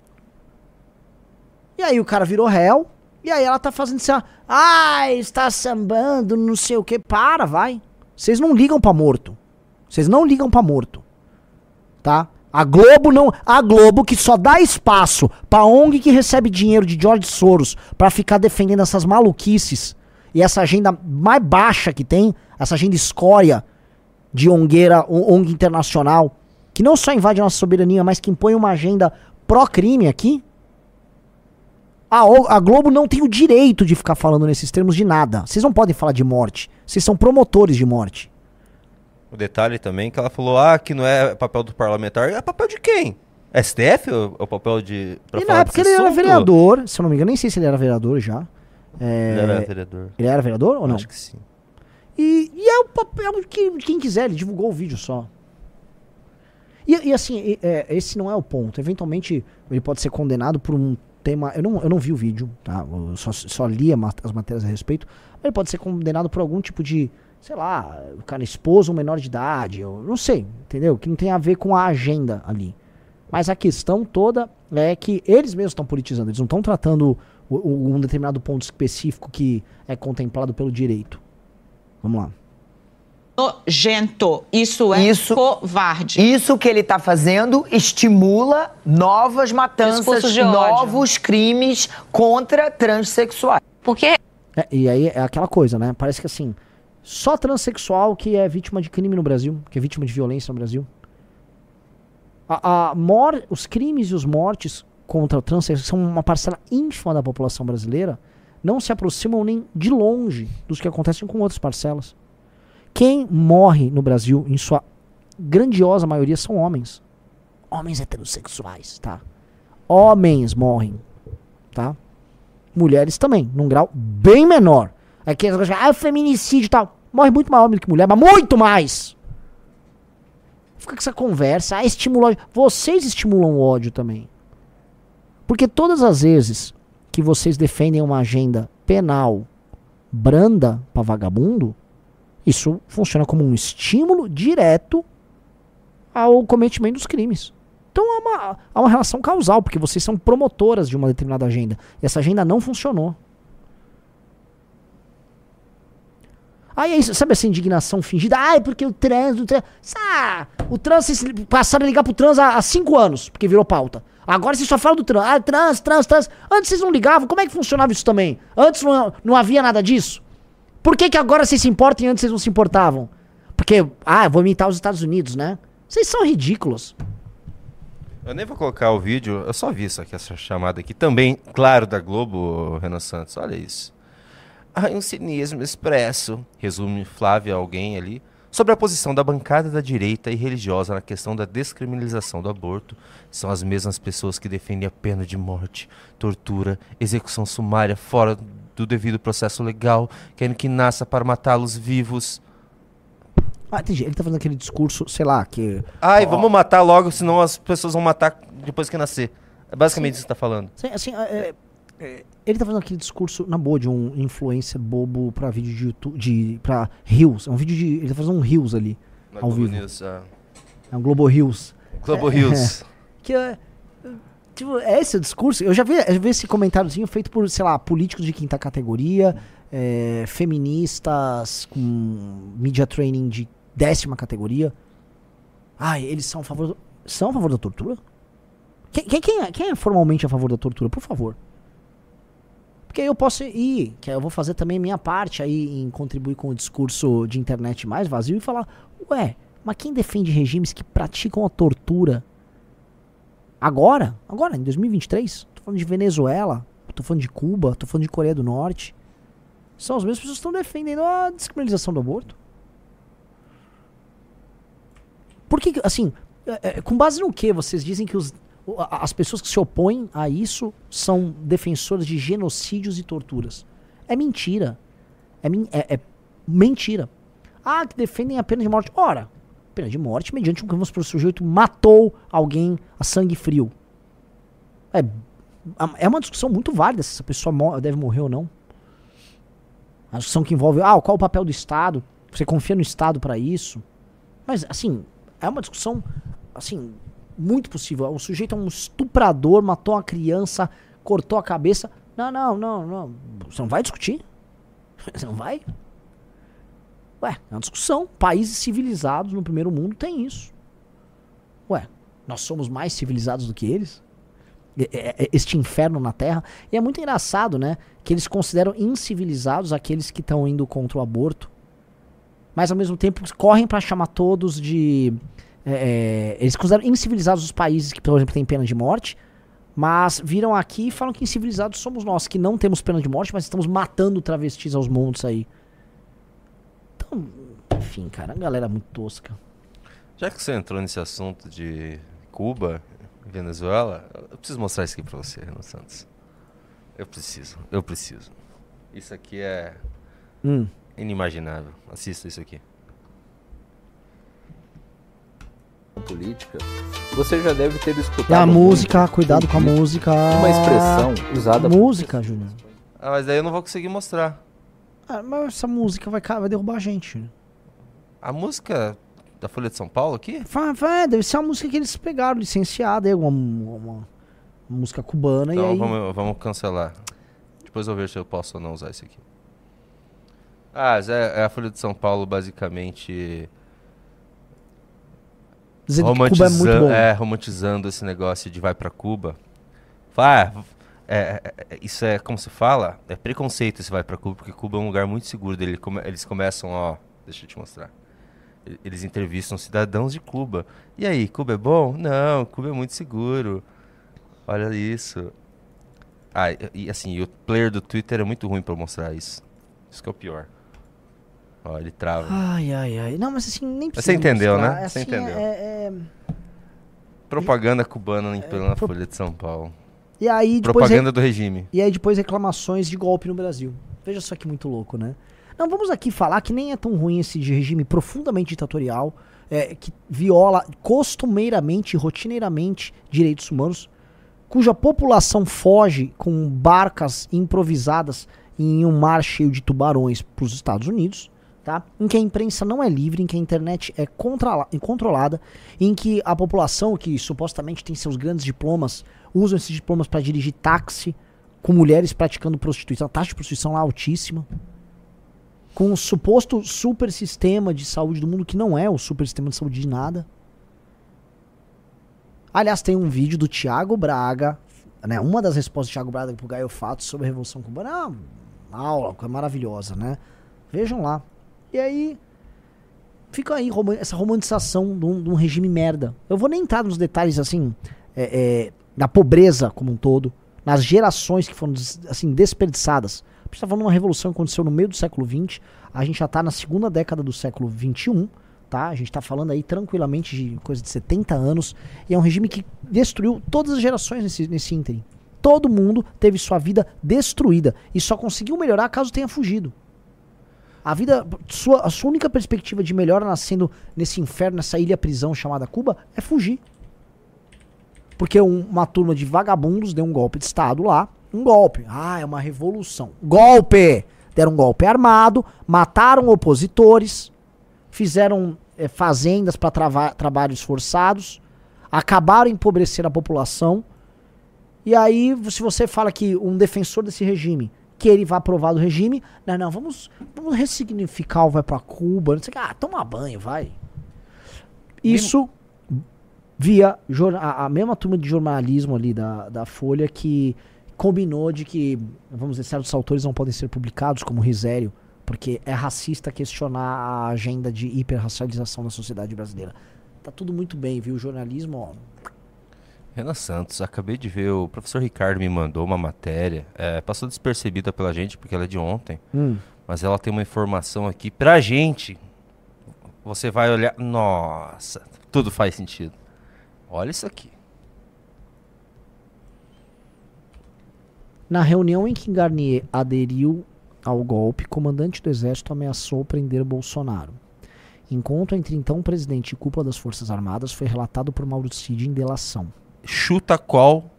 E aí o cara virou réu. E aí ela tá fazendo assim, ah, está sambando, não sei o que. Para, vai. Vocês não ligam pra morto. Vocês não ligam pra morto. Tá? A Globo não. A Globo que só dá espaço pra ONG que recebe dinheiro de George Soros pra ficar defendendo essas maluquices e essa agenda mais baixa que tem, essa agenda escória de ongueira, ONG internacional, que não só invade a nossa soberania, mas que impõe uma agenda pró-crime aqui. A, a, Globo não tem o direito de ficar falando nesses termos de nada. Vocês não podem falar de morte. Vocês são promotores de morte. O detalhe também é que ela falou, ah, que não é papel do parlamentar. É papel de quem? STF ou é o papel de. Pra e na época ele assunto? era vereador, se eu não me engano, nem sei se ele era vereador já. É... Ele era vereador. Ele era vereador ou não? Acho que sim. E, e é o papel de quem, quem quiser, ele divulgou o vídeo só. E, e assim, e, é, esse não é o ponto. Eventualmente, ele pode ser condenado por um tema. Eu não, eu não vi o vídeo, tá? Eu só, só li as matérias a respeito. Ele pode ser condenado por algum tipo de. Sei lá, o cara esposa um menor de idade, eu não sei, entendeu? Que não tem a ver com a agenda ali. Mas a questão toda é que eles mesmos estão politizando, eles não estão tratando um determinado ponto específico que é contemplado pelo direito. Vamos lá nojento. Isso é isso, covarde. Isso que ele está fazendo estimula novas matanças, novos crimes contra transexuais. Porque. É, e aí é aquela coisa, né? Parece que assim, só transexual que é vítima de crime no Brasil, que é vítima de violência no Brasil. A, a mor os crimes e os mortes contra transexuais são uma parcela ínfima da população brasileira, não se aproximam nem de longe dos que acontecem com outras parcelas. Quem morre no Brasil, em sua grandiosa maioria, são homens. Homens heterossexuais, tá? Homens morrem, tá? Mulheres também, num grau bem menor. Aqui as coisas, ah, feminicídio e tal. Morre muito mais homem do que mulher, mas muito mais. Fica com essa conversa, ah, estimula. Vocês estimulam o ódio também. Porque todas as vezes que vocês defendem uma agenda penal branda para vagabundo, isso funciona como um estímulo direto ao cometimento dos crimes. Então há uma, há uma relação causal, porque vocês são promotoras de uma determinada agenda. E essa agenda não funcionou. Aí, é sabe essa indignação fingida? Ah, é porque o trans, o trans. Ah, o trans, vocês passaram a ligar pro trans há, há cinco anos, porque virou pauta. Agora vocês só falam do trans. Ah, trans, trans, trans. Antes vocês não ligavam. Como é que funcionava isso também? Antes não, não havia nada disso? Por que, que agora vocês se importam e antes vocês não se importavam? Porque, ah, vou imitar os Estados Unidos, né? Vocês são ridículos. Eu nem vou colocar o vídeo, eu só vi isso aqui, essa chamada aqui. Também, claro, da Globo, Renan Santos, olha isso. Há um cinismo expresso, resume Flávia alguém ali, sobre a posição da bancada da direita e religiosa na questão da descriminalização do aborto. São as mesmas pessoas que defendem a pena de morte, tortura, execução sumária fora do devido processo legal, querendo que nasça para matá-los vivos. Ah, entendi. Ele tá fazendo aquele discurso, sei lá, que. Ai, ó, vamos matar logo, senão as pessoas vão matar depois que nascer. É basicamente sim, isso que você tá falando. Sim, assim, é, é, ele tá fazendo aquele discurso, na boa, de um influencer bobo pra vídeo de YouTube. De, pra Rios. É um vídeo de. Ele tá fazendo um Rios ali. Na ao Globo vivo. News, uh... É um Globo Rios. Globo é. É, que é Tipo, é esse o discurso? Eu já vi, eu vi esse comentáriozinho feito por, sei lá, políticos de quinta categoria, é, feministas com media training de décima categoria. Ah, eles são a favor, do, são a favor da tortura? Quem, quem, é, quem é formalmente a favor da tortura? Por favor. Porque aí eu posso ir, que eu vou fazer também minha parte aí em contribuir com o discurso de internet mais vazio e falar, ué, mas quem defende regimes que praticam a tortura Agora, agora, em 2023, tô falando de Venezuela, tô falando de Cuba, tô falando de Coreia do Norte. São as mesmas pessoas que estão defendendo a descriminalização do aborto. Por que, assim, é, é, com base no que vocês dizem que os, as pessoas que se opõem a isso são defensoras de genocídios e torturas. É mentira. É, é, é mentira. Ah, que defendem a pena de morte. Ora, pena de morte mediante um crime o sujeito matou alguém a sangue frio. É, é uma discussão muito válida se essa pessoa deve morrer ou não. A discussão que envolve, ah, qual o papel do Estado? Você confia no Estado para isso? Mas, assim, é uma discussão, assim, muito possível. O sujeito é um estuprador, matou uma criança, cortou a cabeça. Não, não, não, não. Você não vai discutir? Você não vai? Ué, é uma discussão. Países civilizados no primeiro mundo têm isso. Ué, nós somos mais civilizados do que eles? Este inferno na Terra. E é muito engraçado, né? Que eles consideram incivilizados aqueles que estão indo contra o aborto. Mas ao mesmo tempo correm para chamar todos de. É, é, eles consideram incivilizados os países que, por exemplo, têm pena de morte. Mas viram aqui e falam que incivilizados somos nós, que não temos pena de morte, mas estamos matando travestis aos montes aí. Então, enfim, cara, a galera é muito tosca. Já que você entrou nesse assunto de Cuba, Venezuela, eu preciso mostrar isso aqui pra você, Renan Santos. Eu preciso, eu preciso. Isso aqui é hum. inimaginável. Assista isso aqui. política, você já deve ter escutado. E a música, cuidado com a música. Uma expressão usada. Música, Júnior. Ah, mas daí eu não vou conseguir mostrar. Ah, mas essa música vai, vai derrubar a gente. A música da Folha de São Paulo aqui? É, deve ser uma música que eles pegaram, licenciada, aí, alguma uma, uma música cubana. Então e aí... vamos, vamos cancelar. Depois eu ver se eu posso ou não usar isso aqui. Ah, é, é a Folha de São Paulo basicamente. Dizendo Cuba é. É, romantizando esse negócio de vai para Cuba. Fala, ah, é, é, é, isso é como se fala, é preconceito se vai para Cuba, porque Cuba é um lugar muito seguro. Eles começam, ó, deixa eu te mostrar. Eles entrevistam cidadãos de Cuba. E aí, Cuba é bom? Não, Cuba é muito seguro. Olha isso. Ah, e assim, o player do Twitter é muito ruim para mostrar isso. Isso que é o pior. Ó, ele trava. Ai, ai, ai. Não, mas assim, nem precisa. Você entendeu, mostrar. né? Assim, Você entendeu. É, é... Propaganda cubana em plena é. Folha de São Paulo. E aí Propaganda re... do regime. E aí depois reclamações de golpe no Brasil. Veja só que muito louco, né? Não, vamos aqui falar que nem é tão ruim esse regime profundamente ditatorial, é, que viola costumeiramente, rotineiramente direitos humanos, cuja população foge com barcas improvisadas em um mar cheio de tubarões para os Estados Unidos, tá? em que a imprensa não é livre, em que a internet é controlada, em que a população, que supostamente tem seus grandes diplomas, usam esses diplomas para dirigir táxi, com mulheres praticando prostituição. A taxa de prostituição lá é altíssima. Com um suposto super sistema de saúde do mundo, que não é o super sistema de saúde de nada. Aliás, tem um vídeo do Tiago Braga, né? Uma das respostas do Tiago Braga pro Gaio Fato sobre a Revolução Cubana. É uma aula maravilhosa, né? Vejam lá. E aí, fica aí essa romantização de um, de um, regime merda. Eu vou nem entrar nos detalhes assim, é, é, da pobreza como um todo, nas gerações que foram assim desperdiçadas. A gente está falando de uma revolução que aconteceu no meio do século XX, a gente já está na segunda década do século XXI, tá? A gente está falando aí tranquilamente de coisa de 70 anos, e é um regime que destruiu todas as gerações nesse, nesse ínterim. Todo mundo teve sua vida destruída e só conseguiu melhorar caso tenha fugido. A vida, sua, a sua única perspectiva de melhora nascendo nesse inferno, nessa ilha prisão chamada Cuba, é fugir. Porque um, uma turma de vagabundos deu um golpe de Estado lá. Um golpe. Ah, é uma revolução. Golpe! Deram um golpe armado, mataram opositores, fizeram é, fazendas para trabalhos forçados, acabaram empobrecendo a população. E aí, se você fala que um defensor desse regime que ele vai aprovar do regime, não, não, vamos, vamos ressignificar o vai para Cuba, não sei o que, ah, toma banho, vai. Isso via a, a, mesma turma de jornalismo ali da, da Folha que combinou de que, vamos dizer, certos autores não podem ser publicados, como Risério, porque é racista questionar a agenda de hiperracialização da sociedade brasileira. Tá tudo muito bem, viu? O jornalismo, ó. Renan Santos, acabei de ver, o professor Ricardo me mandou uma matéria, é, passou despercebida pela gente, porque ela é de ontem, hum. mas ela tem uma informação aqui pra gente. Você vai olhar, nossa, tudo faz sentido. Olha isso aqui. Na reunião em que Garnier aderiu ao golpe, comandante do exército ameaçou prender Bolsonaro. Encontro entre então presidente e cúpula das Forças Armadas foi relatado por Mauro Cid em delação. Chuta qual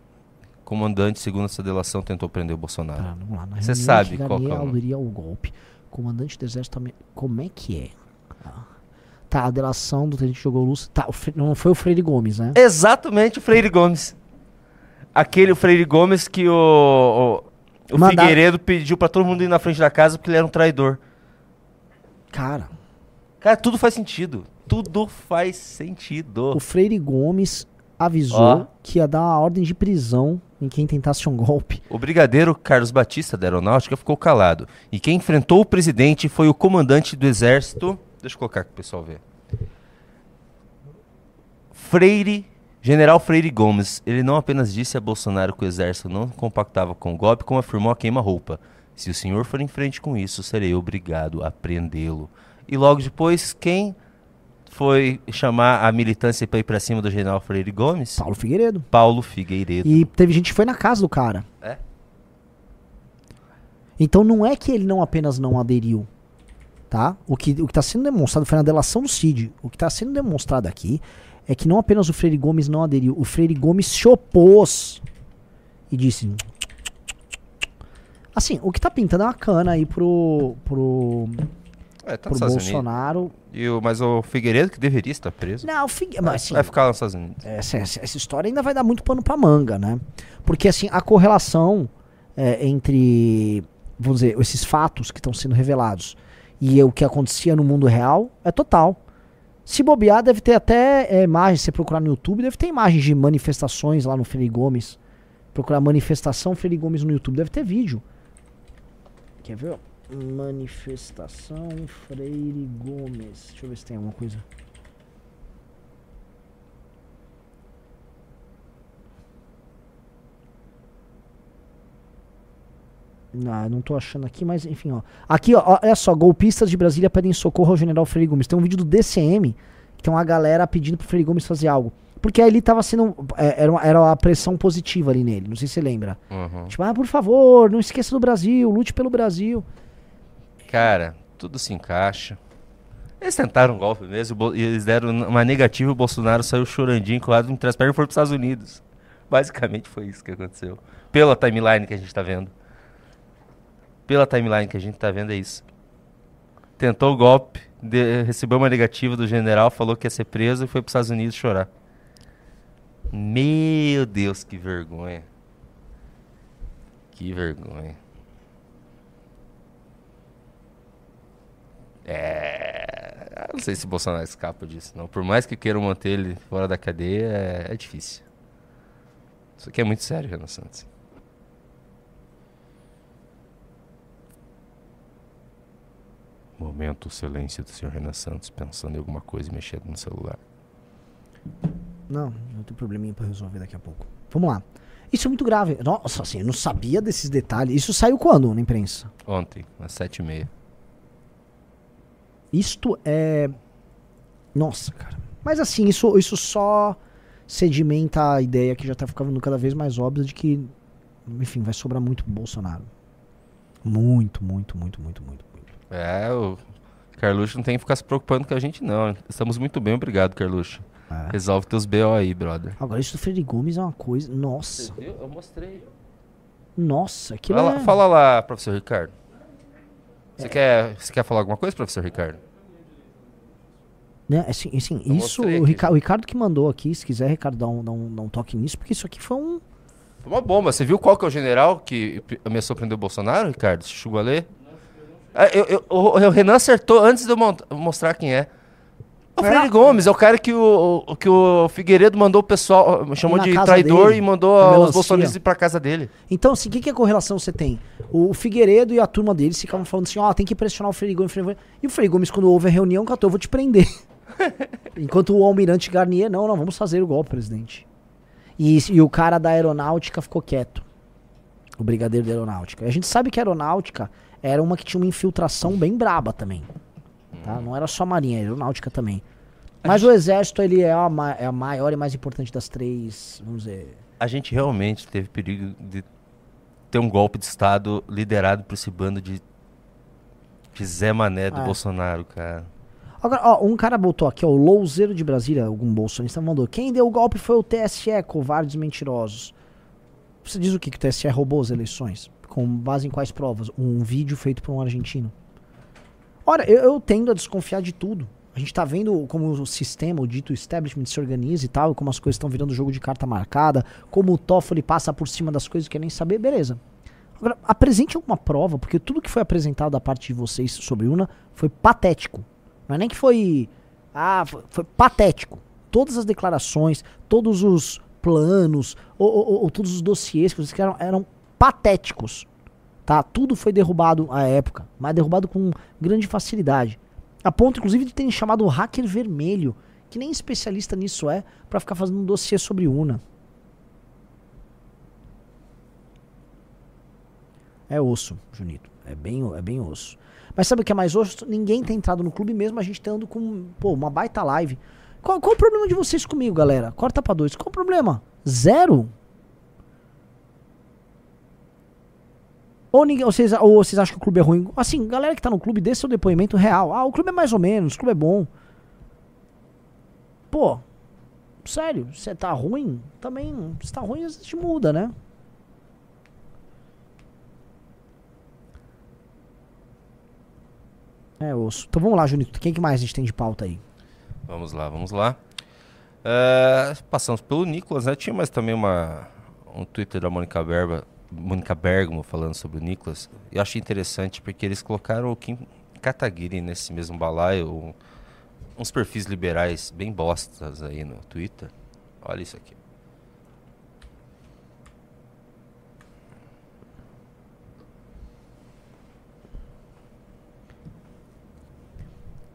comandante, segundo essa delação, tentou prender o Bolsonaro? Tá, vamos lá. Na Você sabe qual que é o... Garnier aderiu ao golpe, comandante do exército... Ame... Como é que é? Ah. Tá, a delação do tenente jogou luz. Tá, o não foi o Freire Gomes, né? Exatamente o Freire Gomes. Aquele Freire Gomes que o, o, o Mandar- Figueiredo pediu pra todo mundo ir na frente da casa porque ele era um traidor. Cara, Cara, tudo faz sentido. Tudo faz sentido. o Freire Gomes avisou Ó. que ia dar uma ordem de prisão em quem tentasse um golpe. O brigadeiro Carlos Batista da Aeronáutica ficou calado. E quem enfrentou o presidente foi o comandante do exército. Deixa eu colocar aqui pro pessoal ver. Freire, General Freire Gomes. Ele não apenas disse a Bolsonaro que o exército não compactava com o golpe, como afirmou a queima-roupa. Se o senhor for em frente com isso, serei obrigado a prendê-lo. E logo depois, quem foi chamar a militância para ir pra cima do General Freire Gomes? Paulo Figueiredo. Paulo Figueiredo. E teve gente que foi na casa do cara. É? Então não é que ele não apenas não aderiu, tá? O que o que está sendo demonstrado foi na delação do Cid. O que está sendo demonstrado aqui é que não apenas o Freire Gomes não aderiu, o Freire Gomes se opôs e disse assim, o que tá pintando é uma cana aí pro pro, É, tá pro. Bolsonaro. E o, mas o Figueiredo que deveria estar preso. Não, o mas, assim, Vai ficar nos Estados Unidos. essa, essa, essa história ainda vai dar muito pano pra manga, né? Porque assim, a correlação é, entre, vamos dizer, esses fatos que estão sendo revelados e o que acontecia no mundo real é total. Se bobear, deve ter até é, imagens, se procurar no YouTube, deve ter imagens de manifestações lá no Freire Gomes. Procurar manifestação Freire Gomes no YouTube, deve ter vídeo. Quer ver? Manifestação Freire Gomes. Deixa eu ver se tem alguma coisa. Não, não tô achando aqui, mas enfim, ó. Aqui, ó, olha só, golpistas de Brasília pedem socorro ao general Freire Gomes. Tem um vídeo do DCM, que tem uma galera pedindo pro Freire Gomes fazer algo. Porque ele tava sendo. é, Era, uma- era a pressão positiva ali nele, não sei se você lembra. Uhum. Tipo, ah, por favor, não esqueça do Brasil, lute pelo Brasil. Cara, tudo se encaixa. Eles tentaram um golpe mesmo, e eles deram uma negativa e o Bolsonaro saiu chorandinho, colado entre as pernas e foi para os Estados Unidos. Basicamente foi isso que aconteceu. Pela timeline que a gente tá vendo. Pela timeline que a gente tá vendo é isso. Tentou o golpe, de- recebeu uma negativa do general, falou que ia ser preso e foi para os Estados Unidos chorar. Meu Deus, que vergonha. Que vergonha. É. Não sei se Bolsonaro escapa disso, não. Por mais que queiram manter ele fora da cadeia, é, é difícil. Isso aqui é muito sério, Renan Santos. Momento silêncio do senhor Renan Santos pensando em alguma coisa e mexendo no celular. Não, não tem probleminha pra resolver daqui a pouco. Vamos lá. Isso é muito grave. Nossa, assim, eu não sabia desses detalhes. Isso saiu quando na imprensa? Ontem, às sete e meia. Isto é. Nossa, cara. Mas assim, isso, isso só sedimenta a ideia que já tá ficando cada vez mais óbvia de que, enfim, vai sobrar muito pro Bolsonaro. Muito, muito, muito, muito, muito. É, o Carluxo não tem que ficar se preocupando com a gente, não. Estamos muito bem, obrigado, Carluxo. É. Resolve teus BO aí, brother. Agora, isso do Freire Gomes é uma coisa. Nossa, viu? Eu mostrei. nossa, aquilo Fala, é... fala lá, professor Ricardo. Você, quer, você quer falar alguma coisa, professor Ricardo? Né? Assim, assim, isso, o. Rica- o Ricardo que mandou aqui, se quiser, Ricardo, dá um, dá, um, dá um toque nisso, porque isso aqui foi um. Foi uma bomba. Você viu qual que é o general que ameaçou prender o Bolsonaro, Ricardo? Você chegou a ler? Ah, eu- eu- o, o Renan acertou antes de eu mostrar quem é. O Freire Gomes é o cara que o, o- que o Figueiredo mandou o pessoal, chamou de traidor dele, e mandou os bolsonaristas ir pra casa dele. Então, assim, o que, que é a correlação você tem? O Figueiredo e a turma deles ficavam falando assim: ó, tem que pressionar o Freire Gomes. o Freire Gomes. E o Freire Gomes, quando houve a reunião, catou, eu vou te prender. Enquanto o almirante Garnier, não, não, vamos fazer o golpe, presidente. E, e o cara da aeronáutica ficou quieto. O brigadeiro da aeronáutica. E a gente sabe que a aeronáutica era uma que tinha uma infiltração bem braba também. Tá? Não era só a marinha, a aeronáutica também. Mas o exército, ele é a, ma- é a maior e mais importante das três, vamos dizer... A gente realmente teve perigo de ter um golpe de Estado liderado por esse bando de, de Zé Mané do É. Bolsonaro, cara. Agora, ó, um cara botou aqui, ó, o Louzeiro de Brasília, algum bolsonista, mandou. Quem deu o golpe foi o TSE, covardes mentirosos. Você diz o que, que o TSE roubou as eleições? Com base em quais provas? Um vídeo feito por um argentino. Ora, eu, eu tendo a desconfiar de tudo. A gente tá vendo como o sistema, o dito establishment se organiza e tal, como as coisas estão virando jogo de carta marcada, como o Toffoli passa por cima das coisas que nem saber, beleza. Agora, apresente alguma prova, porque tudo que foi apresentado da parte de vocês sobre Una foi patético. Não é nem que foi. Ah, foi, foi patético. Todas as declarações, todos os planos, ou, ou- ou todos os dossiês que vocês eram, eram patéticos. Tá? Tudo foi derrubado à época, mas derrubado com grande facilidade. A ponto, inclusive, de terem chamado o hacker vermelho, que nem especialista nisso é, pra ficar fazendo um dossiê sobre Una. É osso, Junito. É bem, é bem osso. Mas sabe o que é mais osso? Ninguém tem entrado no clube mesmo, a gente tendo com pô, uma baita live. Qual, qual o problema de vocês comigo, galera? Corta pra dois. Qual o problema? Zero? Ou, ninguém, ou, vocês, ou vocês acham que o clube é ruim? Assim, galera que tá no clube, dê seu depoimento real. Ah, o clube é mais ou menos, o clube é bom. Pô, sério, você tá ruim? Também, se tá ruim, a gente muda, né? É osso. Então vamos lá, Junito. Quem que mais a gente tem de pauta aí? Vamos lá, vamos lá. É, passamos pelo Nicolas, né? Tinha mais também uma, um Twitter da Mônica Berba, Mônica Bergamo falando sobre o Nicolas. Eu achei interessante porque eles colocaram o Kim Kataguiri nesse mesmo balaio, uns perfis liberais bem bostas aí no Twitter. Olha isso aqui.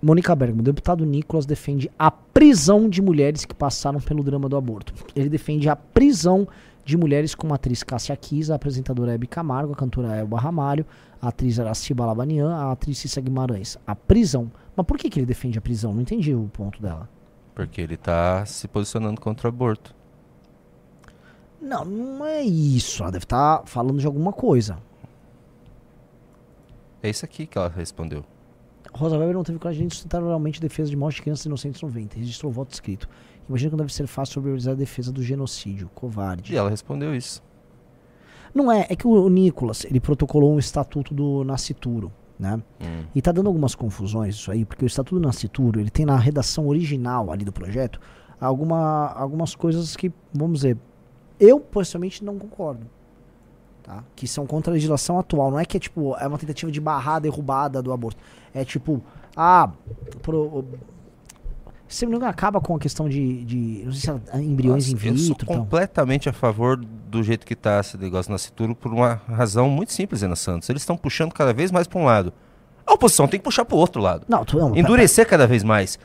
Mônica Bergamo, o deputado Nicolas defende a prisão de mulheres que passaram pelo drama do aborto. Ele defende a prisão de mulheres como a atriz Cássia Kiss, a apresentadora Hebe Camargo, a cantora Elba Ramalho, a atriz Araciba Labanian, a atriz Cissa Guimarães. A prisão. Mas por que, que ele defende a prisão? Não entendi o ponto dela. Porque ele tá se posicionando contra o aborto. Não, não é isso. Ela deve estar falando de alguma coisa. É isso aqui que ela respondeu. Rosa Weber não teve coragem de sustentar oralmente a defesa de morte de crianças inocentes no ventre. Registrou voto escrito. Imagina que não deve ser fácil sobrevalorizar a defesa do genocídio. Covarde. E ela respondeu isso. Não é, é que o, o Nicolas, ele protocolou um estatuto do Nascituro, né? Hum. E tá dando algumas confusões isso aí, porque o estatuto do Nascituro, ele tem na redação original ali do projeto alguma, algumas coisas que, vamos dizer, eu pessoalmente não concordo. Tá? Que são contra a legislação atual. Não é que é tipo, é uma tentativa de barrar a derrubada do aborto. É tipo, ah, pro, se não acaba com a questão de, de não sei se é embriões Nossa, in eu sou vitro. completamente a favor do jeito que está esse negócio na Cituro por uma razão muito simples, Ana Santos. Eles estão puxando cada vez mais para um lado. A oposição tem que puxar para o outro lado. Não, tu, não, pera- Endurecer cada vez mais.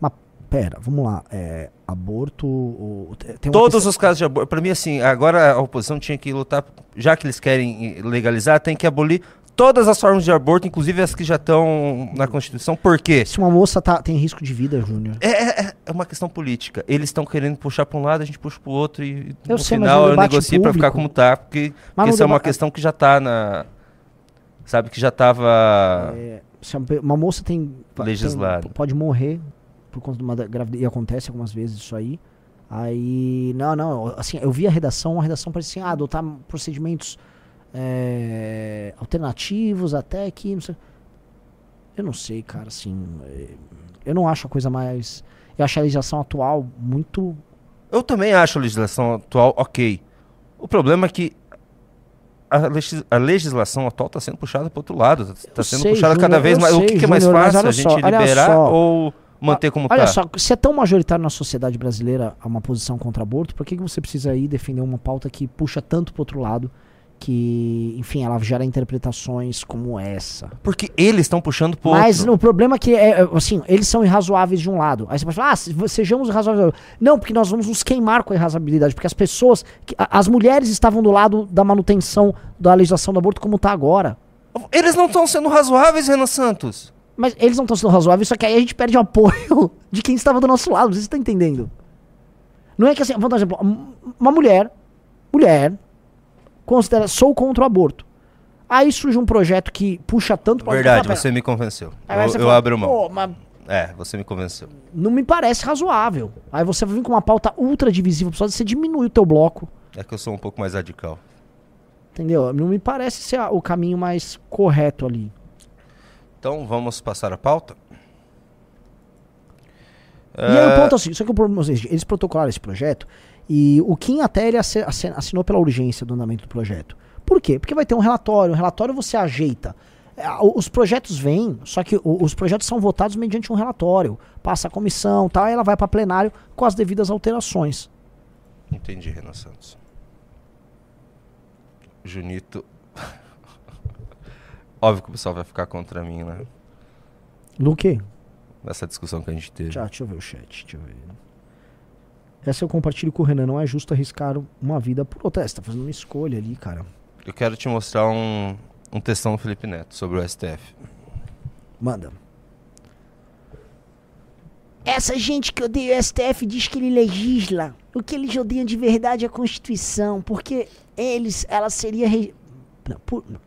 Mas pera, vamos lá. É, aborto. Todos questão- os casos de aborto. Para mim, assim, agora a oposição tinha que lutar, já que eles querem legalizar, tem que abolir todas as formas de aborto, inclusive as que já estão na Constituição. Por quê? Se uma moça tá, tem risco de vida, Júnior. É, é- é uma questão política. Eles estão querendo puxar para um lado, a gente puxa para o outro e Eu no sei, final eu negocio para ficar como tá, porque, porque isso é uma questão que já tá na sabe que já tava É, se uma moça tem, Legislado. tem- Pode morrer por conta de uma gravidez. E acontece algumas vezes isso aí. Aí. Não, não. Assim, eu vi a redação, a redação parecia assim, ah, adotar procedimentos é, alternativos até que. Não sei. Eu não sei, cara, assim. é, Eu não acho a coisa mais. Eu acho a legislação atual muito Eu também acho a legislação atual ok. O problema é que a, legis- a legislação atual está sendo puxada para outro lado. Está sendo sei, puxada cada Júnior, vez eu mais. o sei, que, que é mais fácil? olha A gente só, olha liberar só. ou manter como Olha está? só, se é tão majoritário na sociedade brasileira uma posição contra aborto, por que, que você precisa aí defender uma pauta que puxa tanto pro outro lado, que, enfim, ela gera interpretações como essa? Porque eles estão puxando para Mas outro. o problema é que, é, é, assim, eles são irrazoáveis de um lado. Aí você pode falar, ah, se- sejamos irrazoáveis. Não, porque nós vamos nos queimar com a irrazabilidade, porque as pessoas, as mulheres estavam do lado da manutenção da legislação do aborto como tá agora. Eles não estão sendo razoáveis, Renan Santos. Mas eles não estão sendo razoáveis, só que aí a gente perde o apoio de quem estava do nosso lado. Vocês estão entendendo? Não é que assim, vamos dar um exemplo. um- Uma mulher, mulher, considera, sou contra o aborto. Aí surge um projeto que puxa tanto para Verdade, você me convenceu. eu, eu fala, abro mão. Mas é, você me convenceu. Não me parece razoável. Aí você vai vir com uma pauta ultra divisiva, só você diminui o teu bloco. É que eu sou um pouco mais radical. Entendeu? Não me parece ser o caminho mais correto ali. Então vamos passar a pauta? E aí o é, ponto é assim, só que o problema é eles protocolaram esse projeto e o Kim até ele assinou pela urgência do andamento do projeto. Por quê? Porque vai ter um relatório, um relatório você ajeita. É, os projetos vêm, só que os projetos são votados mediante um relatório. Passa a comissão, tal, e ela vai para plenário com as devidas alterações. Entendi, Renan Santos. Junito. Óbvio que o pessoal vai ficar contra mim, né? No quê? Nessa discussão que a gente teve. Já, deixa eu ver o chat, deixa eu ver. Essa eu compartilho com o Renan. Não é justo arriscar uma vida por outra. Você tá fazendo uma escolha ali, cara. Eu quero te mostrar um, um textão do Felipe Neto sobre o STF. Manda. Essa gente que odeia o STF diz que ele legisla. O que eles odeiam de verdade é a Constituição, porque eles, ela seria re... não, por, não.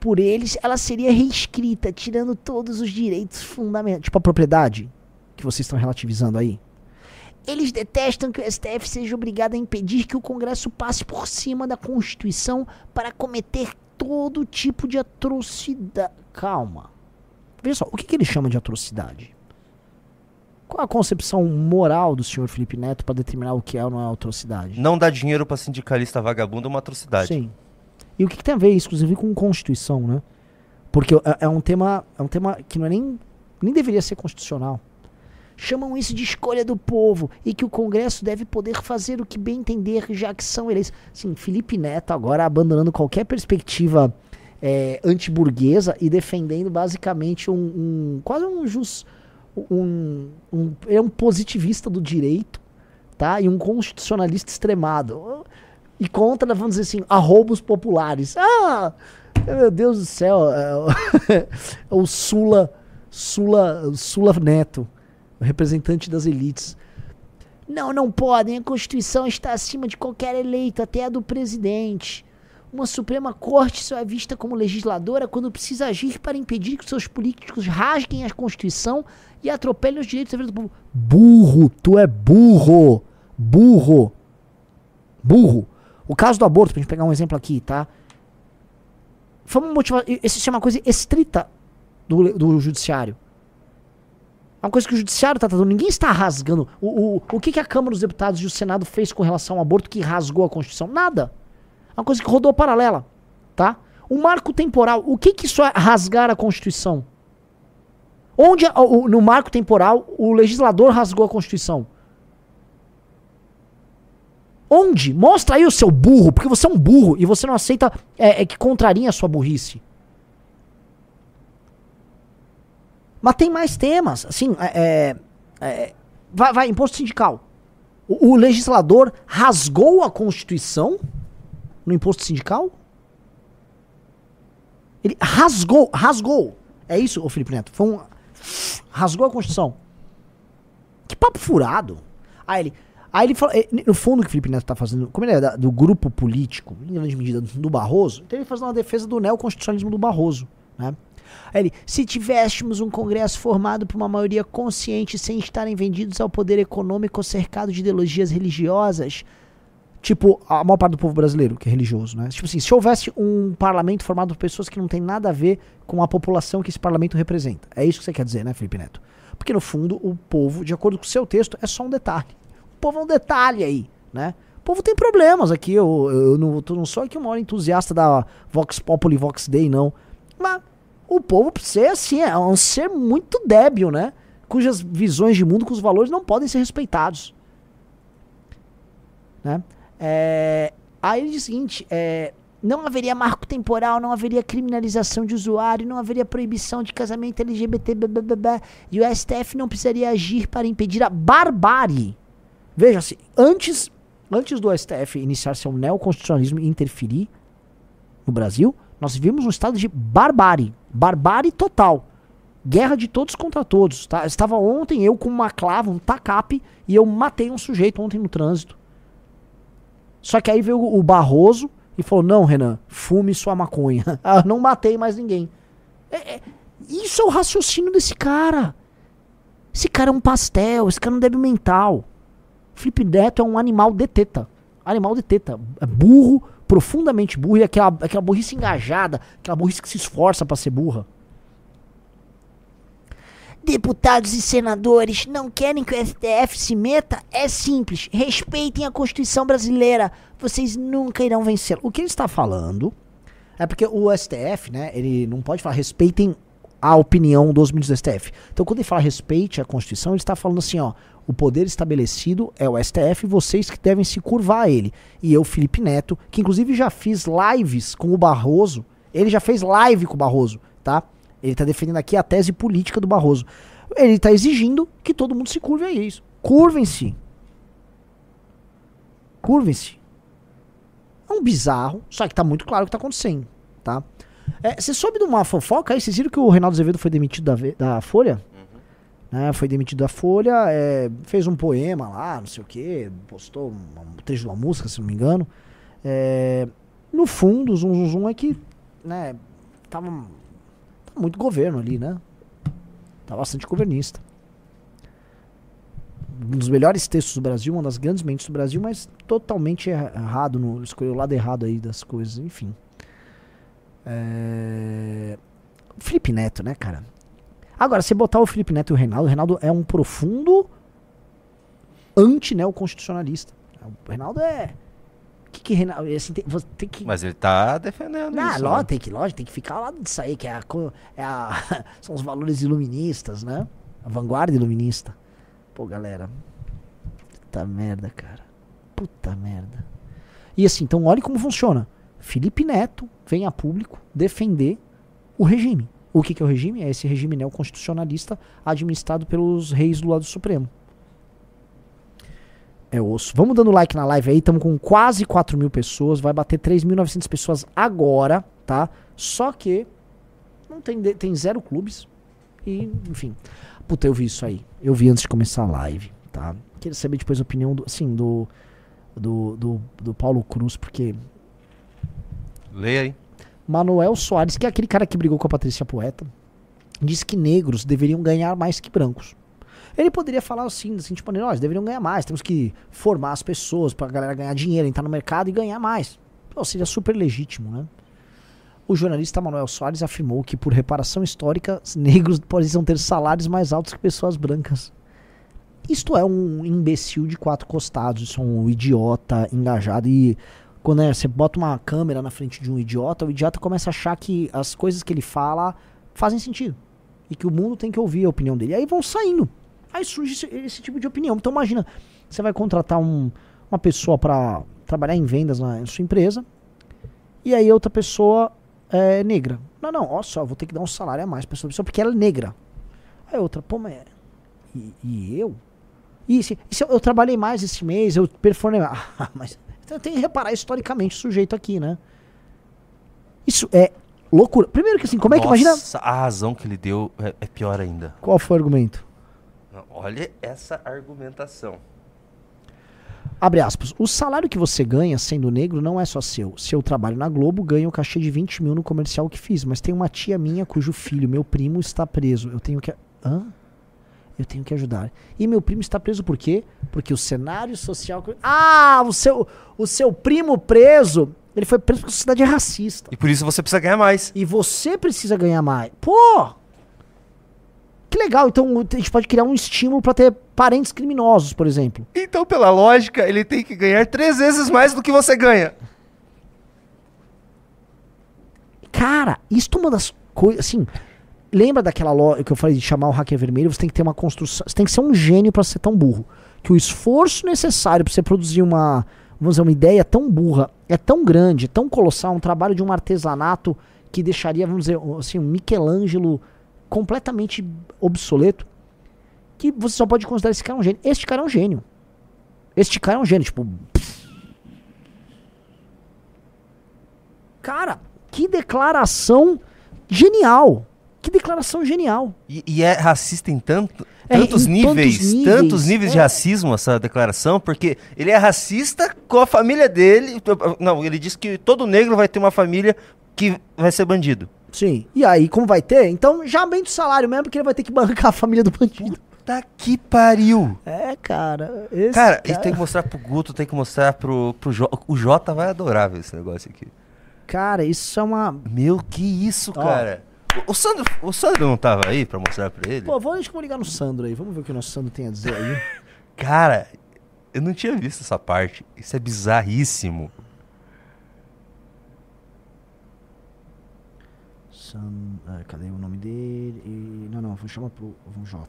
por eles, ela seria reescrita, tirando todos os direitos fundamentais, tipo a propriedade que vocês estão relativizando aí. Eles detestam que o STF seja obrigado a impedir que o Congresso passe por cima da Constituição para cometer todo tipo de atrocidade. Calma. Veja só, o que, que ele chama de atrocidade? Qual a concepção moral do senhor Felipe Neto para determinar o que é ou não é atrocidade? Não dar dinheiro para sindicalista vagabundo é uma atrocidade. Sim. E o que, que, tem a ver, inclusive, com Constituição, né? Porque é, é, um tema, é um tema que não é nem, nem deveria ser constitucional chamam isso de escolha do povo e que o Congresso deve poder fazer o que bem entender, já que são eleitos. Sim, Felipe Neto agora abandonando qualquer perspectiva é, antiburguesa e defendendo basicamente um, um quase um jus, um, um, é um positivista do direito, tá? E um constitucionalista extremado. E contra, vamos dizer assim, arroubos populares. Ah, meu Deus do céu, é o Sula, Sula, Sula Neto representante das elites. Não, não podem. A Constituição está acima de qualquer eleito, até a do presidente. Uma Suprema Corte só é vista como legisladora quando precisa agir para impedir que seus políticos rasguem a Constituição e atropelem os direitos do povo. Burro, tu é burro. Burro. Burro. O caso do aborto, pra gente pegar um exemplo aqui, tá? Foi uma motivação. Isso é uma coisa estrita do, do judiciário. Uma coisa que o judiciário está tratando. Ninguém está rasgando. O, o, o que, que a Câmara dos Deputados e o Senado fez com relação ao aborto que rasgou a Constituição? Nada. Uma coisa que rodou paralela. Tá? O marco temporal. O que, que isso é rasgar a Constituição? Onde no marco temporal o legislador rasgou a Constituição? Onde? Mostra aí o seu burro, porque você é um burro e você não aceita é, é que contraria a sua burrice. Mas tem mais temas. Assim, é, é, é, vai, vai, imposto sindical. O, o, legislador rasgou a Constituição no imposto sindical? Ele rasgou, rasgou. É isso, ô Felipe Neto? Foi um. Rasgou a Constituição. Que papo furado. Aí ele. Aí ele falou, no fundo que o Felipe Neto tá fazendo, como ele é da, do grupo político, em grande medida do Barroso, então ele faz uma defesa do neoconstitucionalismo do Barroso, né? Aí ele, se tivéssemos um Congresso formado por uma maioria consciente sem estarem vendidos ao poder econômico cercado de ideologias religiosas, tipo a maior parte do povo brasileiro que é religioso, né? Tipo assim, se houvesse um parlamento formado por pessoas que não tem nada a ver com a população que esse parlamento representa. É isso que você quer dizer, né, Felipe Neto? Porque no fundo o povo, de acordo com o seu texto, é só um detalhe. O povo é um detalhe aí, né? O povo tem problemas aqui. Eu, eu, não, eu não sou aqui o maior entusiasta da Vox Populi, Vox Dei, não. Mas o povo, por ser assim, é um ser muito débil, né? Cujas visões de mundo, cujos valores não podem ser respeitados. Né? É, aí ele diz o seguinte: é, não haveria marco temporal, não haveria criminalização de usuário, não haveria proibição de casamento LGBT, blá, blá, blá, e o STF não precisaria agir para impedir a barbárie. Veja-se, antes, antes do STF iniciar seu neoconstitucionalismo e interferir no Brasil, nós vivemos um estado de barbárie. Barbárie total. Guerra de todos contra todos. Tá? Estava ontem eu com uma clava, um tacape, e eu matei um sujeito ontem no trânsito. Só que aí veio o Barroso e falou: Não, Renan, fume sua maconha. ah, não matei mais ninguém. É, é, isso é o raciocínio desse cara. Esse cara é um pastel, esse cara é um débil mental. Felipe Neto é um animal de teta. Animal de teta. É burro, profundamente burro, e aquela, aquela burrice engajada, aquela burrice que se esforça para ser burra. Deputados e senadores não querem que o STF se meta? É simples. Respeitem a Constituição brasileira. Vocês nunca irão vencer. O que ele está falando é porque o STF, né, ele não pode falar respeitem a opinião dos ministros do STF. Então, quando ele fala respeite a Constituição, ele está falando assim, ó, o poder estabelecido é o STF, vocês que devem se curvar a ele. E eu, Felipe Neto, que inclusive já fiz lives com o Barroso, ele já fez live com o Barroso, tá? Ele está defendendo aqui a tese política do Barroso. Ele está exigindo que todo mundo se curve a isso. Curvem-se. Curvem-se. É um bizarro, só que está muito claro o que está acontecendo, tá? É, você soube de uma fofoca aí? Vocês viram que o Reinaldo Azevedo foi demitido da, da Folha? Né, foi demitido da Folha, é, fez um poema lá, não sei o que, postou um trecho de uma música, se não me engano. É, no fundo, o zum, zum, zum é que né, tava, tava muito governo ali, né? Tá bastante governista. Um dos melhores textos do Brasil, uma das grandes mentes do Brasil, mas totalmente errado, no, escolheu o lado errado aí das coisas, enfim. É... Felipe Neto, né, cara? Agora, se botar o Felipe Neto e o Reinaldo, o Reinaldo é um profundo anti-neoconstitucionalista. O Reinaldo é. Que que Reinaldo. Assim, tem, tem que... Mas ele tá defendendo Não, isso. Lógico, né? tem que, lógico, tem que ficar ao lado disso aí, que é a, é a, são os valores iluministas, né? A vanguarda iluminista. Pô, galera. Puta merda, cara. Puta merda. E assim, então olhe como funciona. Felipe Neto vem a público defender o regime. O que, que é o regime? É esse regime neoconstitucionalista administrado pelos reis do lado supremo. É osso. Vamos dando like na live aí, estamos com quase 4 mil pessoas, vai bater 3.900 pessoas agora, tá? Só que não tem, tem zero clubes e, enfim. Puta, eu vi isso aí. Eu vi antes de começar a live, tá? Queria saber depois a opinião do, assim, do, do, do, do Paulo Cruz, porque Leia aí. Manuel Soares, que é aquele cara que brigou com a Patrícia Poeta, disse que negros deveriam ganhar mais que brancos. Ele poderia falar assim, assim tipo, nós deveriam ganhar mais, temos que formar as pessoas para a galera ganhar dinheiro, entrar no mercado e ganhar mais. Ou seria super legítimo, né? O jornalista Manuel Soares afirmou que, por reparação histórica, negros precisam ter salários mais altos que pessoas brancas. Isto é um imbecil de quatro costados, isso é um idiota engajado e quando é, você bota uma câmera na frente de um idiota, o idiota começa a achar que as coisas que ele fala fazem sentido. E que o mundo tem que ouvir a opinião dele. Aí vão saindo. Aí surge esse, esse tipo de opinião. Então imagina, você vai contratar um, uma pessoa para trabalhar em vendas na, na, sua empresa. E aí outra pessoa é negra. Não, não, ó só, vou ter que dar um salário a mais pra essa pessoa porque ela é negra. Aí outra, pô, mas. E, e eu? E se, e se eu, eu, trabalhei mais esse mês, eu performei. Ah, mas então tem que reparar historicamente o sujeito aqui, né? Isso é loucura. Primeiro que assim, como é que imagina. A razão que ele deu é, é pior ainda. Qual foi o argumento? Olha essa argumentação. Abre aspas. O salário que você ganha sendo negro não é só seu. Se eu trabalho na Globo, ganho o cachê de 20 mil no comercial que fiz. Mas tem uma tia minha cujo filho, meu primo, está preso. Eu tenho que. Hã? Eu tenho que ajudar. E meu primo está preso por quê? Porque o cenário social. Ah, o seu, o seu primo preso. Ele foi preso porque a sociedade é racista. E por isso você precisa ganhar mais. E você precisa ganhar mais. Pô! Que legal. Então a gente pode criar um estímulo para ter parentes criminosos, por exemplo. Então, pela lógica, ele tem que ganhar três vezes mais do que você ganha. Cara, isso é uma das coisas. Assim, lembra daquela lógica que eu falei de chamar o hacker vermelho? Você tem que ter uma construção. Você tem que ser um gênio para ser tão burro. Que o esforço necessário para você produzir uma, vamos dizer, uma ideia tão burra é tão grande, tão colossal, um trabalho de um artesanato que deixaria, vamos dizer, assim, um Michelangelo completamente obsoleto, que você só pode considerar esse cara um gênio. Este cara é um gênio. Este cara é um gênio, tipo. Cara, que declaração genial. Que declaração genial. E, e, é racista em tanto. tantos, é, níveis, níveis, tantos níveis é. de racismo essa declaração, porque ele é racista com a família dele. Não, ele diz que todo negro vai ter uma família que vai ser bandido. Sim. E aí, como vai ter? Então já aumenta o salário mesmo, porque ele vai ter que bancar a família do bandido. Puta que pariu! É, cara. cara, cara... ele tem que mostrar pro Guto, tem que mostrar pro, pro Jota. O Jota vai adorar ver esse negócio aqui. Cara, isso é uma. Meu, que isso, Ó. cara? O Sandro, o Sandro não tava aí pra mostrar pra ele? Pô, vamos ligar no Sandro aí. Vamos ver o que o nosso Sandro tem a dizer aí. cara, eu não tinha visto essa parte. Isso é bizarríssimo. San... Ah, cadê o nome dele? E... Não, não, vou chamar pro vamos J.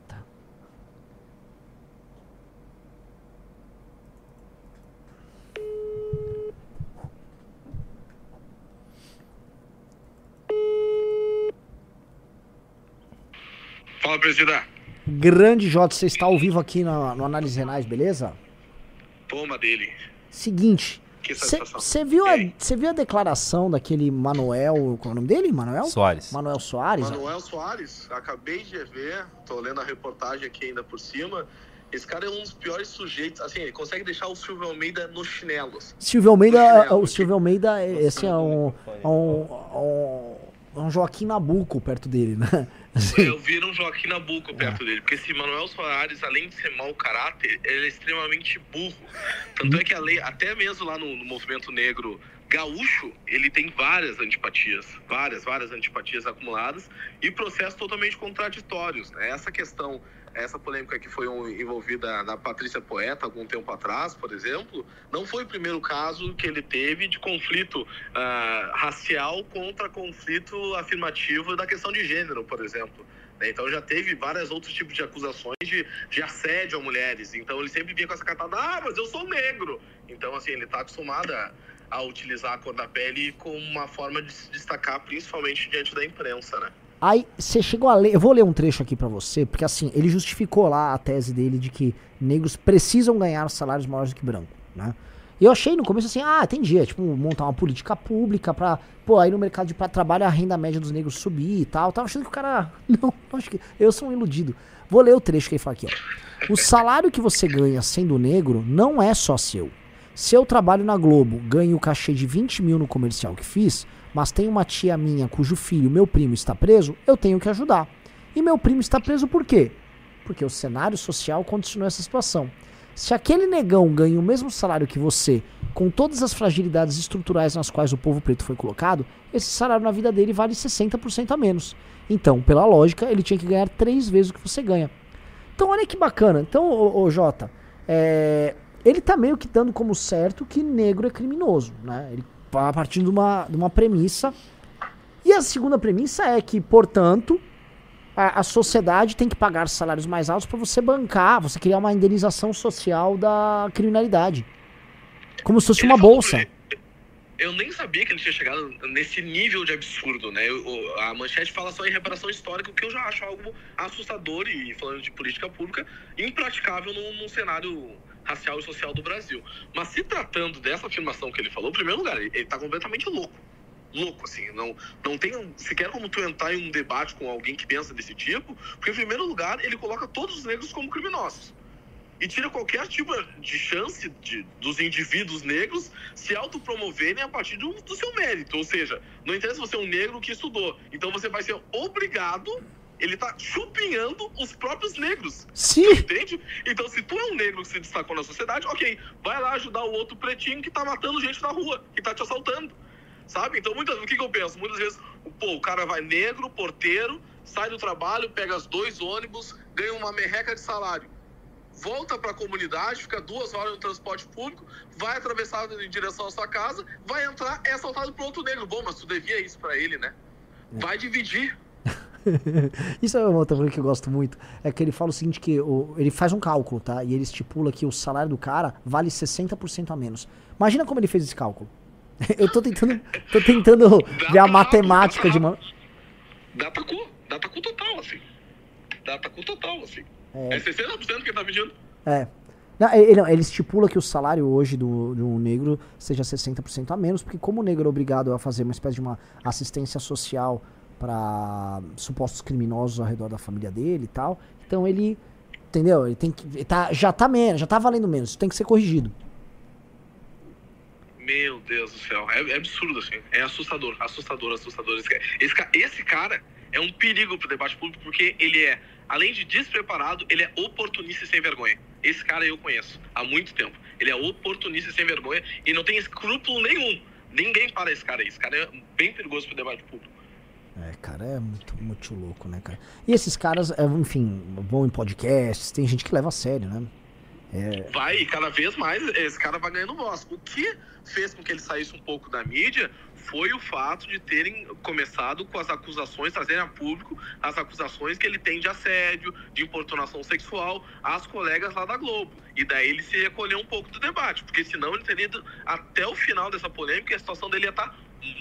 Fala, presidente. Grande Jota, você está ao vivo aqui no, no Análise Renais, beleza? Toma dele. Seguinte, você viu, a, viu a declaração daquele Manuel. Qual é o nome dele? Manuel? Soares. Manuel Soares? Manuel Soares, acabei de ver, tô lendo a reportagem aqui ainda por cima. Esse cara é um dos piores sujeitos. Assim, ele consegue deixar o Silvio Almeida nos chinelos. Silvio Almeida, chinelo, o Silvio Almeida, esse é um, é um, um, um Joaquim Nabuco perto dele, né? Assim. Eu vi um Joaquim Nabuco perto é. dele, porque esse Manuel Soares, além de ser mau caráter, ele é extremamente burro. Tanto é que a lei, até mesmo lá no, no movimento negro gaúcho, ele tem várias antipatias, várias, várias antipatias acumuladas e processos totalmente contraditórios. Né? Essa questão essa polêmica que foi envolvida na Patrícia Poeta algum tempo atrás, por exemplo, não foi o primeiro caso que ele teve de conflito uh, racial contra conflito afirmativo da questão de gênero, por exemplo. Né? Então já teve vários outros tipos de acusações de, de assédio a mulheres. Então ele sempre vinha com essa cartada, ah, mas eu sou negro. Então, assim, ele está acostumado a, a utilizar a cor da pele como uma forma de se destacar, principalmente diante da imprensa, né? Aí você chegou a ler, eu vou ler um trecho aqui para você, porque assim, ele justificou lá a tese dele de que negros precisam ganhar salários maiores do que branco, né? E eu achei no começo assim, ah, tem dia, tipo, montar uma política pública pra, pô, aí no mercado de trabalho a renda média dos negros subir e tal. Tava achando que o cara, não, acho que eu sou um iludido. Vou ler o trecho que ele fala aqui, ó. O salário que você ganha sendo negro não é só seu. Se eu trabalho na Globo, ganho o cachê de 20 mil no comercial que fiz, mas tem uma tia minha cujo filho, meu primo, está preso, eu tenho que ajudar. E meu primo está preso por quê? Porque o cenário social continua essa situação. Se aquele negão ganha o mesmo salário que você, com todas as fragilidades estruturais nas quais o povo preto foi colocado, esse salário na vida dele vale 60% a menos. Então, pela lógica, ele tinha que ganhar três vezes o que você ganha. Então, olha que bacana. Então, ô, ô Jota, é, ele tá meio que dando como certo que negro é criminoso, né? Ele a partir de uma, de uma premissa. E a segunda premissa é que, portanto, a, a sociedade tem que pagar salários mais altos para você bancar, você criar uma indenização social da criminalidade. Como se fosse uma bolsa. Eu nem sabia que ele tinha chegado nesse nível de absurdo, né? Eu, a manchete fala só em reparação histórica, o que eu já acho algo assustador e, falando de política pública, impraticável num, num cenário racial e social do Brasil. Mas se tratando dessa afirmação que ele falou, em primeiro lugar, ele está completamente louco. Louco, assim. Não, não tem sequer como tu entrar em um debate com alguém que pensa desse tipo, porque, em primeiro lugar, ele coloca todos os negros como criminosos e tira qualquer tipo de chance de, dos indivíduos negros se autopromoverem a partir do, do, seu mérito. Ou seja, não interessa se você é um negro que estudou. Então você vai ser obrigado ele tá chupinhando os próprios negros. Sim. Entende? Então, se tu é um negro que se destacou na sociedade, ok, vai lá ajudar o outro pretinho que tá matando gente na rua, que tá te assaltando. Sabe? Então, muitas, o que, que eu penso? Muitas vezes, pô, o cara vai negro, porteiro, sai do trabalho, pega os dois ônibus, ganha uma merreca de salário. Volta para a comunidade, fica duas horas no transporte público, vai atravessar em direção à sua casa, vai entrar, é assaltado por outro negro. Bom, mas tu devia isso para ele, né? Vai dividir Isso é uma outra coisa que eu gosto muito. É que ele fala o seguinte: que o, ele faz um cálculo, tá? E ele estipula que o salário do cara vale 60% a menos. Imagina como ele fez esse cálculo. eu tô tentando, tô tentando ver a matemática de. Data cu, data cu total, assim. Data cu total, assim. É, é 60% que ele tá pedindo. É. Não, ele, ele, estipula que o salário hoje do, um negro seja 60% a menos, porque como o negro é obrigado a fazer uma espécie de uma assistência social para supostos criminosos ao redor da família dele e tal. Então ele Entendeu? Ele tem que. ele tá, já tá menos, já tá valendo menos. Isso tem que ser corrigido. Meu Deus do céu. É, é absurdo, assim. É assustador, assustador, assustador. Esse cara, esse, esse cara é um perigo pro debate público porque ele é, além de despreparado, ele é oportunista e sem vergonha. Esse cara eu conheço há muito tempo. Ele é oportunista e sem vergonha e não tem escrúpulo nenhum. Ninguém para esse cara aí. Esse cara é bem perigoso pro debate público. É, cara, é muito, muito louco, né, cara? E esses caras, é, enfim, vão em podcasts, tem gente que leva a sério, né? É, Vai, cada vez mais esse cara vai ganhando voz. O que fez com que ele saísse um pouco da mídia foi o fato de terem começado com as acusações, trazerem a público as acusações que ele tem de assédio, de importunação sexual às colegas lá da Globo. E daí ele se recolheu um pouco do debate, porque senão ele teria ido até o final dessa polêmica e a situação dele ia estar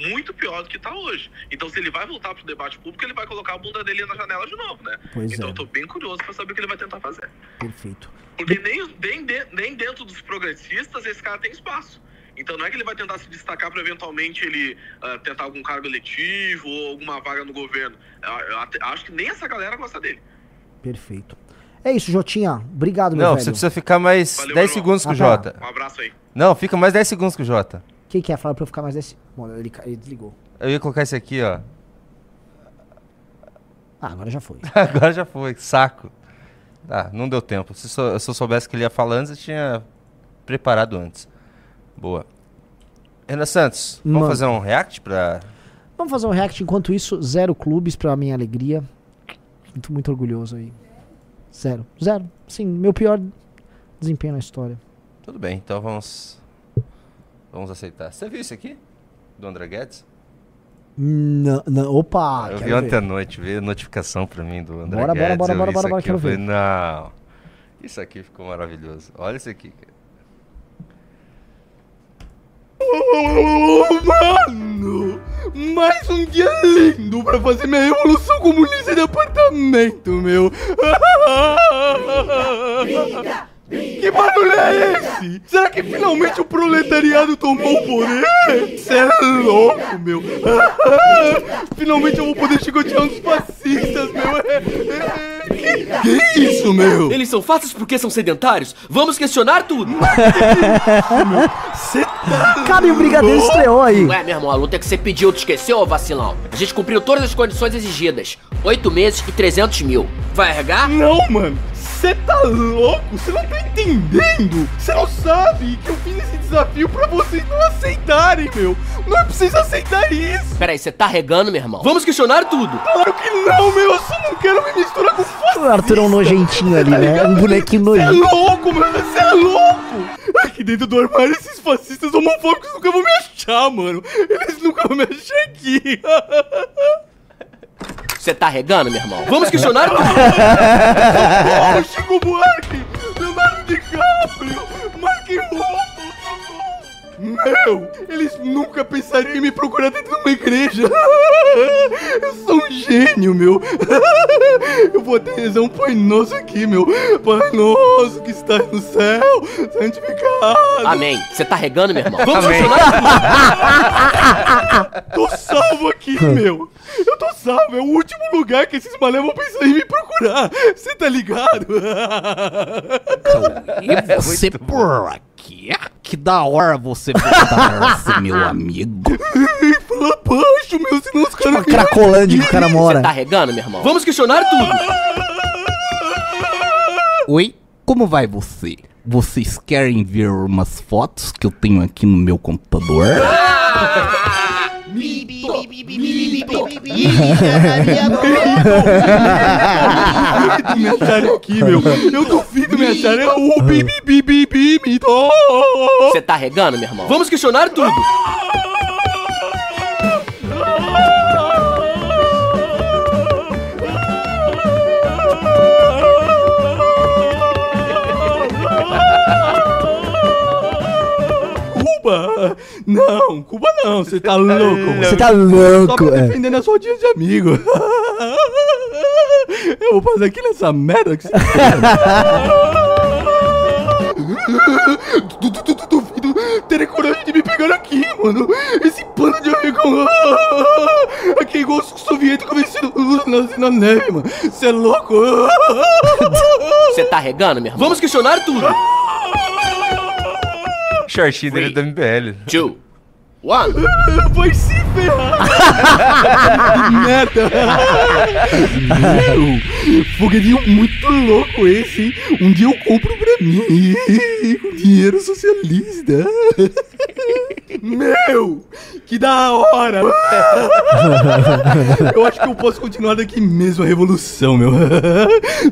muito pior do que está hoje. Então, se ele vai voltar para o debate público, ele vai colocar a bunda dele na janela de novo, né? Pois então, é. eu tô bem curioso para saber o que ele vai tentar fazer. perfeito. Porque nem, nem, nem dentro dos progressistas esse cara tem espaço. Então não é que ele vai tentar se destacar para eventualmente ele ah, tentar algum cargo eletivo ou alguma vaga no governo. Eu, eu até- acho que nem essa galera gosta dele. Perfeito. É isso, Jotinha. Obrigado, meu Não, velho. você precisa ficar mais Valeu, 10 meu irmão. segundos com o Ah, tá. Jota. Um abraço aí. Não, fica mais 10 segundos com o Jota. Quem quer falar pra eu ficar mais desse. Bom, ele, ele desligou. Eu ia colocar esse aqui, ó. Ah, agora já foi. Agora já foi, saco. Ah, não deu tempo. Se, se eu soubesse que ele ia falar antes, eu tinha preparado antes. Boa. Renan Santos, vamos Mano. fazer um react pra. Vamos fazer um react enquanto isso. Zero clubes pra minha alegria. Muito, muito orgulhoso aí. Zero. Zero. Sim, meu pior desempenho na história. Tudo bem, então vamos. Vamos aceitar. Você viu isso aqui? Do André Guedes? Não, não, opa! eu vi ontem à noite, veio notificação pra mim do André Bora, bora, Guedes. bora, bora, bora, bora, aqui, eu quero falei, ver. não. Isso aqui ficou maravilhoso. Olha isso aqui, cara. Mano, mais um dia lindo pra fazer minha revolução comunista de apartamento, meu. Que barulho é esse? Será que finalmente o proletariado tomou o poder? Cê é louco, meu. Finalmente eu vou poder chicotear uns fascistas, meu. Que é isso, meu? Eles são fáceis porque são sedentários? Vamos questionar tudo! Cê tá Cara, e o Brigadeiro estreou aí. Ué, meu irmão, a luta que você pediu, tu esqueceu, ô vacilão? A gente cumpriu todas as condições exigidas. Oito meses e 300 mil. Vai arregar? Não, mano. Você tá louco? Você não tá entendendo? Você não sabe que eu fiz esse desafio pra vocês não aceitarem, meu. Não é pra vocês aceitar isso. Peraí, você tá regando, meu irmão? Vamos questionar tudo! Claro que não, meu. Eu só não quero me misturar com fascista. O Arthur é um nojentinho ali, né? Um bonequinho Você é nojento. louco, mano. Você é louco. Aqui dentro do armário, esses fascistas homofóbicos nunca vão me achar, mano. Eles nunca vão me achar aqui. Você tá regando, meu irmão? Vamos questionar tudo! Oh, Chico Buarque, Leonardo DiCaprio, Mark Ruffalo. Meu, eles nunca pensariam em me procurar dentro de uma igreja. Eu sou um gênio, meu. Eu vou até rezar um Pai Nosso aqui, meu. Pai Nosso que está no céu, santificado. Amém. Você tá regando, meu irmão? Vamos Amém. Tô salvo aqui, meu. Eu tô salvo. É o último lugar que esses malé vão pensar em me procurar. Você tá ligado? E você por aqui? Que da hora você voltar, meu amigo. Fala baixo, meu, senão os caras... Uma cracolândia que o cara Você mora. tá regando, meu irmão? Vamos questionar tudo! Oi, como vai você? Vocês querem ver umas fotos que eu tenho aqui no meu computador? duvido me acharem aqui, meu. Eu duvido me acharem. É o bi, bi, bi, bi, bi, mi, dó. Você tá regando, meu irmão? Vamos questionar tudo! Cuba? Não, Cuba não. Você tá louco. Você tá Só louco, pra é. defender as rodinhas de amigo. Eu vou fazer aqui nessa merda que você Du- du- du- du- Duvido terem coragem de me pegar aqui, mano. Esse pano de arregão. Aqui é igual os soviéticos vencido na, na neve, mano. Você é louco? Você tá regando, meu irmão? Vamos questionar tudo. Shortinho dele da MBL. Two. One. Vai se ferrar. Merda. Meu, foguetinho muito louco esse, hein? Um dia eu compro pra mim. Com dinheiro socialista. Meu, que da hora. Eu acho que eu posso continuar daqui mesmo a revolução, meu.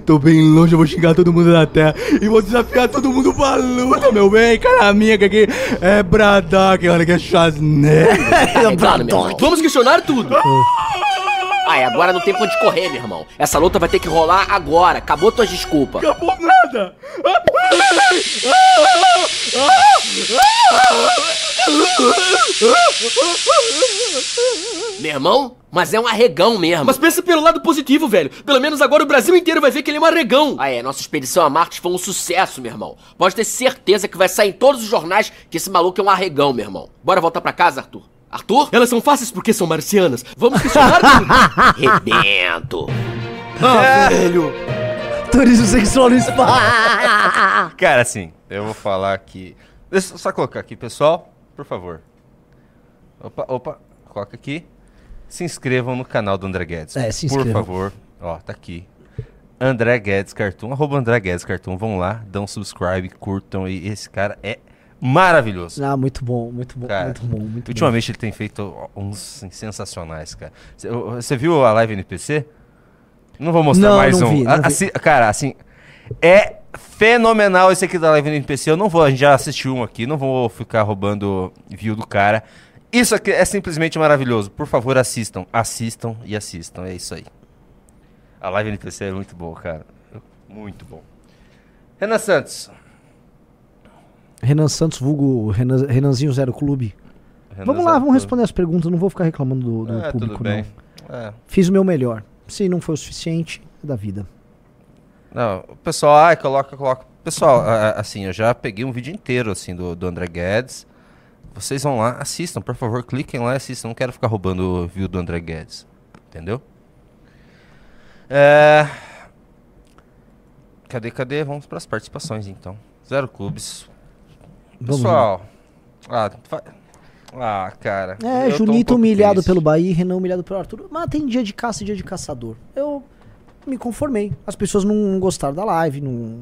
Tô bem longe, eu vou xingar todo mundo da terra e vou desafiar todo mundo pra luta, meu bem. Cara minha, que aqui é Braddock, olha que é. Tá meu irmão. Vamos questionar tudo. Ai, agora não tem pra onde correr, meu irmão. Essa luta vai ter que rolar agora. Acabou tuas desculpas. Acabou nada. Meu irmão, mas é um arregão mesmo. Mas pensa pelo lado positivo, velho. Pelo menos agora o Brasil inteiro vai ver que ele é um arregão. Ah, é. Nossa expedição a Marte foi um sucesso, meu irmão. Pode ter certeza que vai sair em todos os jornais que esse maluco é um arregão, meu irmão. Bora voltar pra casa, Arthur. Arthur? Elas são fáceis porque são marcianas. Vamos questionar. Rebento. Ah, velho. Turismo sexual no espaço. Cara, assim, eu vou falar aqui. Deixa eu só colocar aqui, pessoal, por favor. Opa, opa, coloca aqui. Se inscrevam no canal do André Guedes. É, se Por inscrevam. favor. Ó, tá aqui. André Guedes Cartoon, arroba André Guedes Cartoon. Vão lá, dão subscribe, curtam. E esse cara é maravilhoso. Ah, muito bom, muito bom, Cara, muito bom, muito ultimamente ele tem feito uns sensacionais, cara. Cê- Você viu a live NPC? Não vou mostrar Não, mais não um. vi. assim- cara, assim, é fenomenal esse aqui da live NPC. Eu não vou, a gente já assistiu um aqui, não vou ficar roubando view do cara. Isso aqui é simplesmente maravilhoso. Por favor, assistam, assistam e assistam. É isso aí. A live NPC é muito boa, cara. Muito bom. Renan Santos. Renan Santos, vulgo Renan, Renanzinho Zero Clube. Renan vamos lá, vamos responder as perguntas. Não vou ficar reclamando do, do É, tudo público, bem. não. É. Fiz o meu melhor. Se não foi o suficiente, é da vida. Não, o pessoal, ai, coloca, coloca. Pessoal, a- assim, eu já peguei um vídeo inteiro, assim, do, do André Guedes. Vocês vão lá, assistam, por favor, cliquem lá e assistam. Não quero ficar roubando o view do André Guedes. Entendeu? É... Cadê, cadê? Vamos para as participações, então. Zero clubes. Vamos Pessoal, ah, ah, cara. É, um Junito pouco humilhado triste. pelo Bahia, Renan humilhado pelo Arthur. Mas tem dia de caça e dia de caçador. Eu me conformei. As pessoas não, não gostaram da live, não.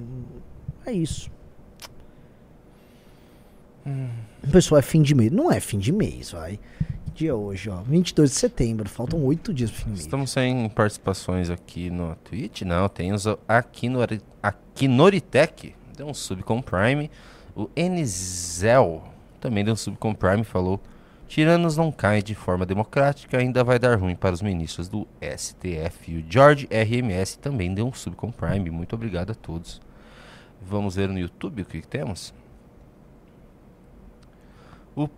É isso. O pessoal é fim de mês. Não é fim de mês, vai. Que dia é hoje, ó? 22 de setembro. Faltam oito dias pro fim do mês. Estamos sem participações aqui no Twitch? Não, tem os aqui no aqui Noritec, deu um sub com Prime. O Enzel também deu um sub com Prime, falou: Tiranos não caem de forma democrática, ainda vai dar ruim para os ministros do STF. E o George RMS também deu um sub com Prime. Muito obrigado a todos. Vamos ver no YouTube o que, que temos. O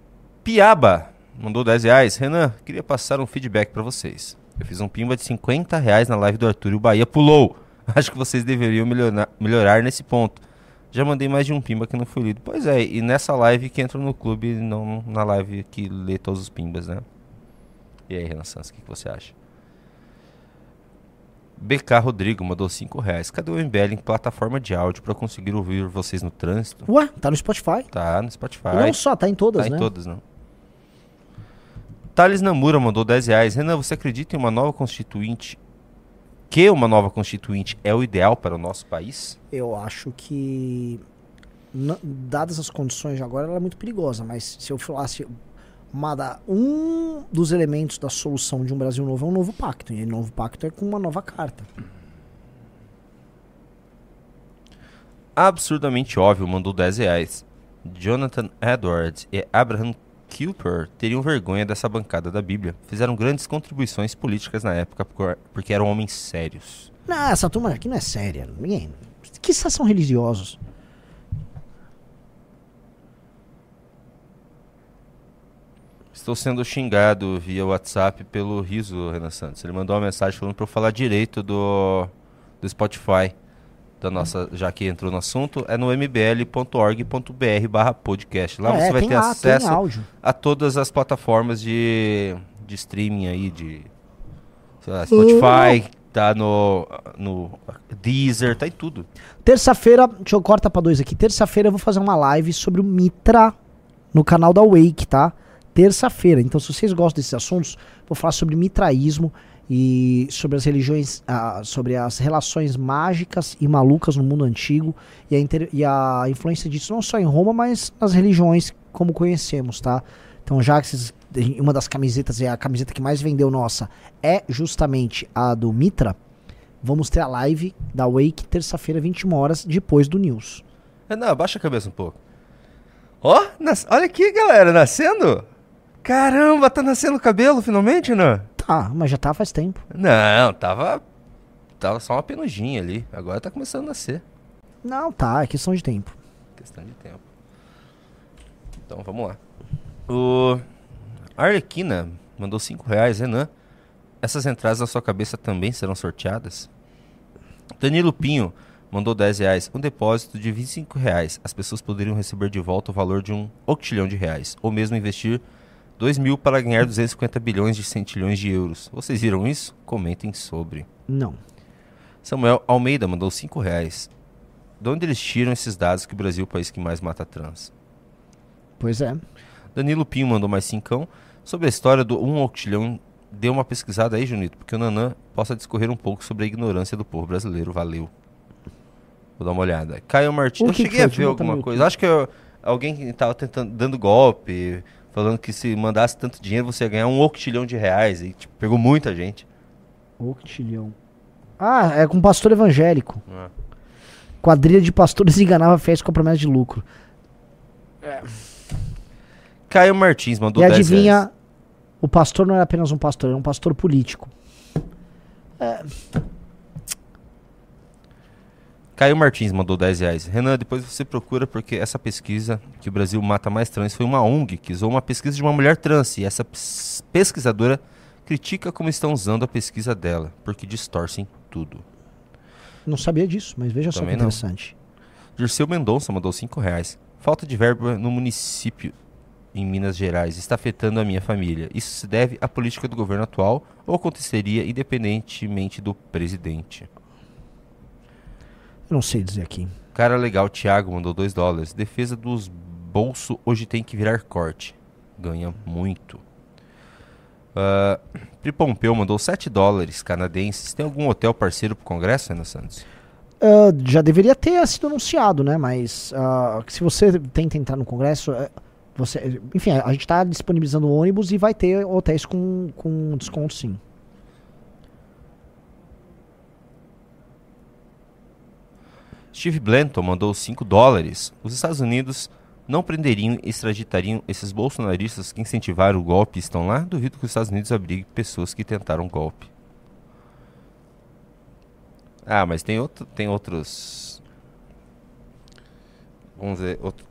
Piaba mandou 10 reais. Renan, queria passar um feedback para vocês. Eu fiz um pimba de 50 reais na live do Arthur e o Bahia pulou. Acho que vocês deveriam melhorar, melhorar nesse ponto. Já mandei mais de um pimba que não foi lido. Pois é, e nessa live que entra no clube, não na live que lê todos os pimbas, né? E aí, Renan Santos, o que, que você acha? BK Rodrigo mandou 5 reais. Cadê o MBL em plataforma de áudio para conseguir ouvir vocês no trânsito? Ué, tá no Spotify. Tá no Spotify. E não só, tá em todas, tá né? em todas, não. Thales Namura mandou 10 reais. Renan, você acredita em uma nova constituinte? Que uma nova constituinte é o ideal para o nosso país? Eu acho que, dadas as condições de agora, ela é muito perigosa. Mas se eu falasse uma um dos elementos da solução de um Brasil novo é um novo pacto. E o novo pacto é com uma nova carta. Absurdamente óbvio mandou 10 reais. Jonathan Edwards e Abraham Cooper teriam vergonha dessa bancada da Bíblia. Fizeram grandes contribuições políticas na época por- porque eram homens sérios. Não, essa turma aqui não é séria. Ninguém. Que são religiosos? Estou sendo xingado via WhatsApp pelo Riso Renan Santos. Ele mandou uma mensagem falando para eu falar direito do, do Spotify. Da nossa, já que entrou no assunto, é no mbl.org.br barra podcast. Lá É, você vai ter lá, acesso a todas as plataformas de, de streaming aí, de lá, Spotify, tá no, no Deezer, tá em tudo. Terça-feira, deixa eu cortar pra dois aqui. Terça-feira eu vou fazer uma live sobre o Mitra no canal da Wake, tá? Terça-feira. Então, se vocês gostam desses assuntos, vou falar sobre mitraísmo e sobre as religiões, sobre as relações mágicas e malucas no mundo antigo e a, inter- e a influência disso não só em Roma, mas nas religiões como conhecemos, tá? Então, já que uma das camisetas, é a camiseta que mais vendeu nossa, é justamente a do Mitra, vamos ter a live da Wake terça-feira, 21 horas, depois do News. Renan, abaixa a cabeça um pouco. Ó, nas- olha aqui, galera, nascendo. Caramba, tá nascendo cabelo finalmente, Renan? Tá, mas já tá faz tempo. Não, tava. Tava só uma penugem ali. Agora tá começando a nascer. Não, tá, é questão de tempo. Questão de tempo. Então vamos lá. O Arlequina mandou 5 reais, Renan. Essas entradas na sua cabeça também serão sorteadas? Danilo Pinho mandou 10 reais. Um depósito de 25 reais. As pessoas poderiam receber de volta o valor de um octilhão de reais. Ou mesmo investir 2 mil para ganhar 250 bilhões de centilhões de euros. Vocês viram isso? Comentem sobre. Não. Samuel Almeida mandou 5 reais. De onde eles tiram esses dados que o Brasil é o país que mais mata trans? Pois é. Danilo Pinho mandou mais cincão. Sobre a história do um octilhão, dê uma pesquisada aí, Junito, porque o Nanã possa discorrer um pouco sobre a ignorância do povo brasileiro. Valeu. Vou dar uma olhada. Caio Martins. Eu cheguei a ver alguma coisa. Acho que eu- alguém estava tentando dando golpe, falando que se mandasse tanto dinheiro você ia ganhar um octilhão de reais. E tipo, pegou muita gente. Octilhão. Ah, é com pastor evangélico. Ah. Quadrilha de pastores enganava festa com promessa de lucro. Caio Martins mandou e 10 adivinha, reais. o pastor não era apenas um pastor, era um pastor político. Caio Martins mandou 10 reais. Renan, depois você procura porque essa pesquisa que o Brasil mata mais trans foi uma ONG que usou uma pesquisa de uma mulher trans e essa pesquisadora critica como estão usando a pesquisa dela, porque distorcem tudo. Não sabia disso, mas veja só que Também não. interessante. Dirceu Mendonça mandou 5 reais. Falta de verba no município em Minas Gerais está afetando a minha família. Isso se deve à política do governo atual ou aconteceria independentemente do presidente? Eu não sei dizer aqui. Cara legal, Thiago mandou 2 dólares. Defesa dos bolsos hoje tem que virar corte. Ganha muito. Uh, Pri Pompeu mandou 7 dólares canadenses. Tem algum hotel parceiro pro Congresso, Ana Santos? Ah, já deveria ter sido anunciado, né? Mas ah, se você tenta entrar no Congresso, eh, você, enfim, a gente está disponibilizando ônibus e vai ter hotéis com, com desconto, sim. Steve Blanton mandou 5 dólares. Os Estados Unidos não prenderiam e extraditariam esses bolsonaristas que incentivaram o golpe e estão lá? Duvido que os Estados Unidos abrigue pessoas que tentaram golpe. Ah, mas tem, outro, tem outros. Vamos dizer, outro-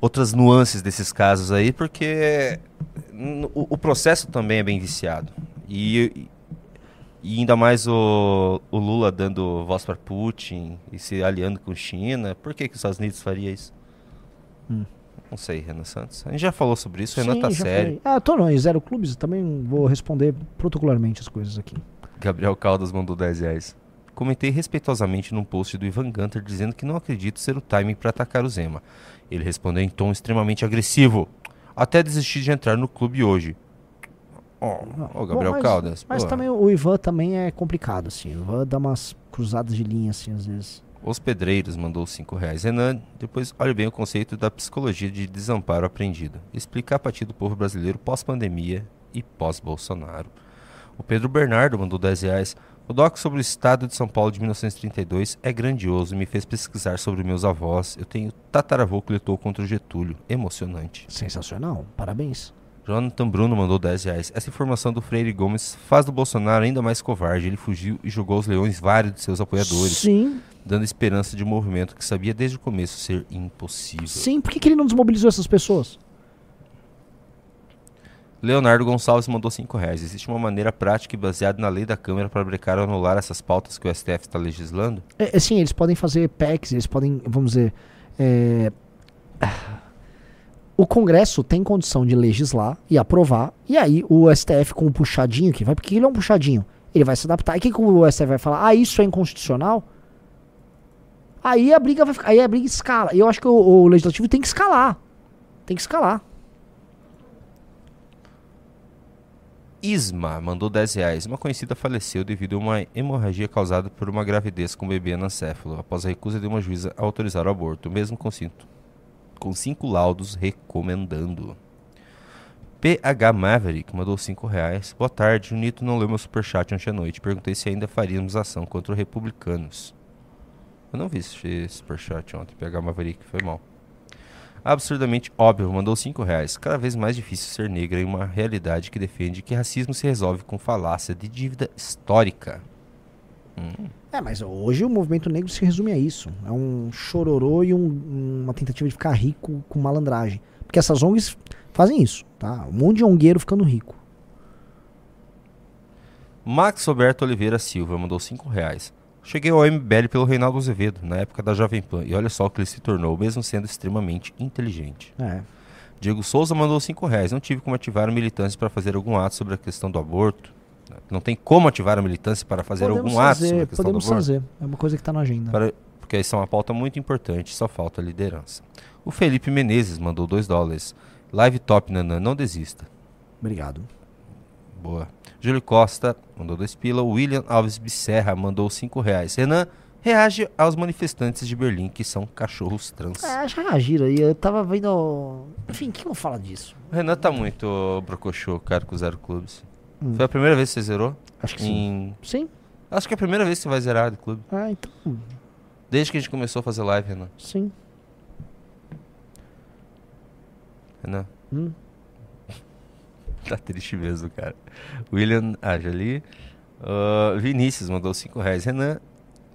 outras nuances desses casos aí, porque o, o processo também é bem viciado. E, e ainda mais o, o Lula dando voz para Putin e se aliando com China. Por que, que os Estados Unidos faria isso? Hum. Não sei, Renan Santos. A gente já falou sobre isso, o Renan tá sério. falei. Ah, tô não, em Zero Clubes, também vou responder protocolarmente as coisas aqui. Gabriel Caldas mandou 10 reais. Comentei respeitosamente num post do Ivan Gunter dizendo que não acredito ser o timing para atacar o Zema. Ele respondeu em tom extremamente agressivo. Até desisti de entrar no clube hoje. Ó, ó, Gabriel Bom, mas, Caldas. Mas pô. também o Ivan também é complicado, assim. O Ivan dá umas cruzadas de linha, assim, às vezes. Os Pedreiros mandou 5 reais. Renan, depois olhe bem o conceito da psicologia de desamparo aprendido. Explicar a apatia do povo brasileiro pós-pandemia e pós-Bolsonaro. O Pedro Bernardo mandou 10 reais. O doc sobre o estado de São Paulo de 1932 é grandioso e me fez pesquisar sobre meus avós. Eu tenho tataravô que lutou contra o Getúlio. Emocionante. Sensacional. Parabéns. Jonathan Bruno mandou 10 reais. Essa informação do Freire Gomes faz do Bolsonaro ainda mais covarde. Ele fugiu e jogou aos leões vários de seus apoiadores. Sim. Dando esperança de um movimento que sabia desde o começo ser impossível. Sim, por que, que ele não desmobilizou essas pessoas? Leonardo Gonçalves mandou 5 reais. Existe uma maneira prática e baseada na lei da Câmara para brecar ou anular essas pautas que o STF está legislando? É, sim, eles podem fazer PECs, eles podem, vamos dizer. É... O Congresso tem condição de legislar e aprovar, e aí o STF com o puxadinho que vai, porque ele é um puxadinho, ele vai se adaptar. E o que, que o STF vai falar? Ah, isso é inconstitucional? Aí a briga vai ficar, aí a briga escala. E eu acho que o, o legislativo tem que escalar. Tem que escalar. Isma mandou 10 reais. Uma conhecida faleceu devido a uma hemorragia causada por uma gravidez com bebê anencefalo, após a recusa de uma juíza a autorizar o aborto, mesmo com cinto com cinco laudos recomendando. PH Maverick mandou 5 reais. Boa tarde, o Nito não leu meu superchat ontem à noite. Perguntei se ainda faríamos ação contra os republicanos. Eu não vi esse superchat ontem, PH Maverick, foi mal. Absurdamente óbvio, mandou 5 reais. Cada vez mais difícil ser negra em uma realidade que defende que racismo se resolve com falácia de dívida histórica. Hum. É, mas hoje o movimento negro se resume a isso. É um chororô e um, uma tentativa de ficar rico com malandragem. Porque essas ONGs fazem isso, tá? Um monte de ongueiro ficando rico. Max Roberto Oliveira Silva mandou 5 reais. Cheguei ao MBL pelo Reinaldo Azevedo, na época da Jovem Pan, e olha só o que ele se tornou, mesmo sendo extremamente inteligente. É. Diego Souza mandou 5 reais. Não tive como ativar militância para fazer algum ato sobre a questão do aborto. Não tem como ativar a militância para fazer podemos algum fazer, ato Podemos fazer. É uma coisa que está na agenda. Para, porque isso é uma pauta muito importante, só falta liderança. O Felipe Menezes mandou 2 dólares. Live top, Nanã, não desista. Obrigado. Boa. Júlio Costa mandou 2 pila. William Alves Bisserra mandou 5 reais. Renan reage aos manifestantes de Berlim que são cachorros trans. É, já reagiram aí. Eu tava vendo. Enfim, quem eu falo disso? O Renan tá muito brocochô, cara, com zero clubes. Hum. Foi a primeira vez que você zerou? Acho que em... sim. Sim. Acho que é a primeira vez que você vai zerar do clube. Ah, então. Desde que a gente começou a fazer live, Renan. Sim. Renan. Hum. tá triste mesmo, cara. William. Ah, já li. Uh, Vinícius mandou 5 reais. Renan,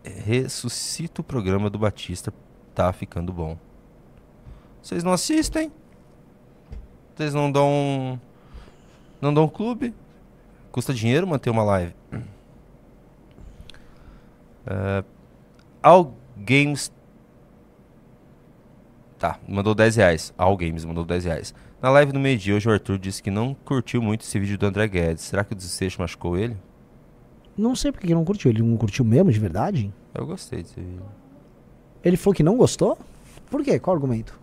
ressuscita o programa do Batista. Tá ficando bom. Vocês não assistem? Vocês não dão. Não dão clube? Custa dinheiro manter uma live. Uh, All Games. Tá, mandou 10 reais. All Games mandou 10 reais. Na live no meio-dia, hoje o Arthur disse que não curtiu muito esse vídeo do André Guedes. Será que o desfecho machucou ele? Não sei porque ele não curtiu. Ele não curtiu mesmo, de verdade? Eu gostei desse vídeo. Ele falou que não gostou? Por quê? Qual o argumento?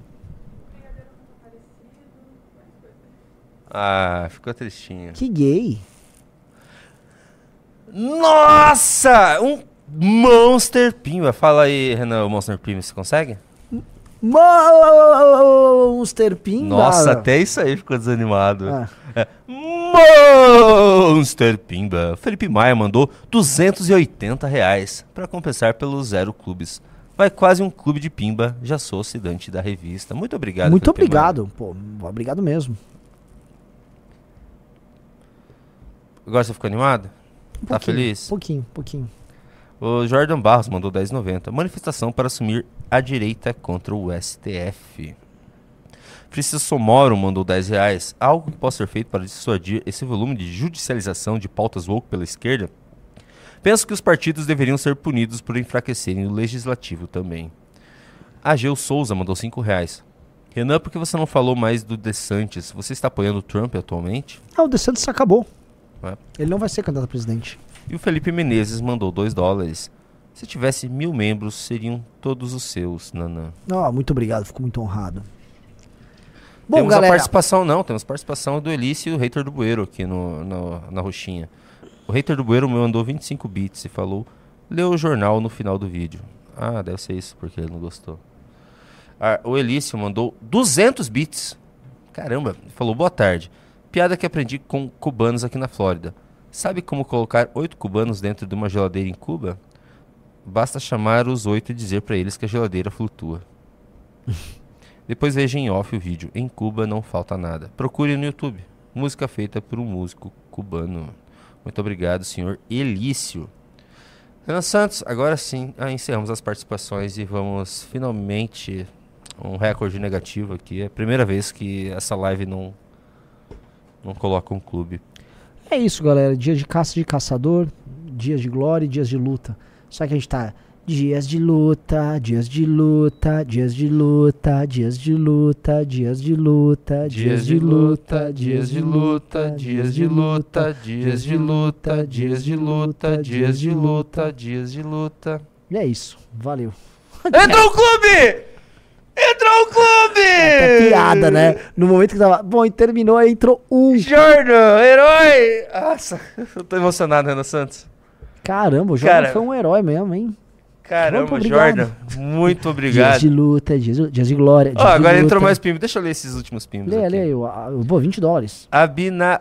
Ah, ficou tristinho. Que gay. Nossa! Um Monster Pimba. Fala aí, Renan, o Monster Pimba, você consegue? Monster Pimba. Nossa, até isso aí ficou desanimado. Ah. É. Monster Pimba. Felipe Maia mandou 280 reais para compensar pelos zero clubes. Vai quase um clube de Pimba. Já sou assinante da revista. Muito obrigado. Muito Felipe obrigado. Maia. Pô, obrigado mesmo. Agora você ficou animado? Um tá feliz? Pouquinho, pouquinho. O Jordan Barros mandou 10,90. Manifestação para assumir a direita contra o STF. Francisco Somoro mandou 10 reais. Algo que possa ser feito para dissuadir esse volume de judicialização de pautas woke pela esquerda? Penso que os partidos deveriam ser punidos por enfraquecerem o legislativo também. Ageu Souza mandou 5 reais. Renan, por que você não falou mais do DeSantis? Você está apoiando o Trump atualmente? Ah, o DeSantis acabou. É. Ele não vai ser candidato a presidente. E o Felipe Menezes mandou 2 dólares. Se tivesse mil membros, seriam todos os seus, Nanã. Oh, muito obrigado, fico muito honrado. Bom, temos galera... a participação, não, temos participação do Elício e o hater do Bueiro aqui no, no, na roxinha. O hater do Bueiro me mandou 25 bits e falou: leu o jornal no final do vídeo. Ah, deve ser isso, porque ele não gostou. Ah, o Elício mandou 200 bits. Caramba, falou: boa tarde. Piada que aprendi com cubanos aqui na Flórida. Sabe como colocar oito cubanos dentro de uma geladeira em Cuba? Basta chamar os oito e dizer para eles que a geladeira flutua. Depois veja em off o vídeo. Em Cuba não falta nada. Procure no YouTube. Música feita por um músico cubano. Muito obrigado, senhor Elício. Renan Santos, agora sim, ah, encerramos as participações e vamos finalmente um recorde negativo aqui. É a primeira vez que essa live não Não coloca um clube. É isso, galera. Dias de caça de caçador, dias de glória e dias de luta. Só que a gente tá dias de luta, dias de luta, dias de luta, dias de luta, dias de luta, dias de luta, dias de luta, dias de luta, dias de luta, dias de luta, dias de luta, dias de luta. E é isso. Valeu. Entrou o clube! Entrou o clube! É piada, né? No momento que tava. Bom, e terminou, aí entrou um. Jordan, herói! Nossa, eu tô emocionado, Renan Santos. Caramba, o Jordan Cara, foi um herói mesmo, hein? Caramba, Jordan, muito obrigado. Dias de luta, dias, dias de glória. Dias oh, agora entrou mais pimba. Deixa eu ler esses últimos pimbos. Lê, lê aí. Pô, 20 dólares. Abina,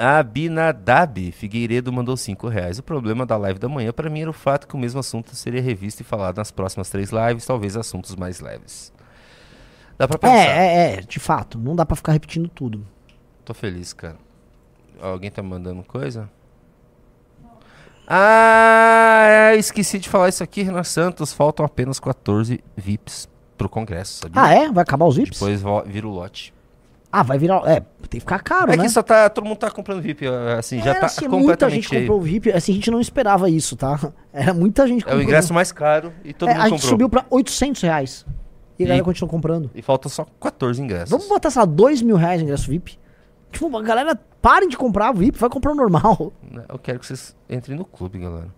Abinadab Figueiredo mandou 5 reais. O problema da live da manhã para mim era o fato que o mesmo assunto seria revisto e falado nas próximas três lives, talvez assuntos mais leves. Dá pra pensar. É, é, é, de fato. Não dá pra ficar repetindo tudo. Tô feliz, cara. Alguém tá mandando coisa? Ah, esqueci de falar isso aqui, Renan Santos. Faltam apenas 14 VIPs pro Congresso, sabia? Ah, é? Vai acabar os VIPs? Depois vira o lote. Ah, vai virar. É, tem que ficar caro, é né? É que só tá. Todo mundo tá comprando VIP, assim, é, já tá assim, completamente Muita gente comprou VIP, assim, a gente não esperava isso, tá? Era muita gente comprando. É o ingresso mais caro e todo é, mundo a comprou. A gente subiu pra 800 reais. E, a galera continua comprando. E faltam só 14 ingressos. Vamos botar, sei lá, 2 mil reais no ingresso VIP? Tipo, a galera, parem de comprar VIP, vai comprar o normal. Eu quero que vocês entrem no clube, galera.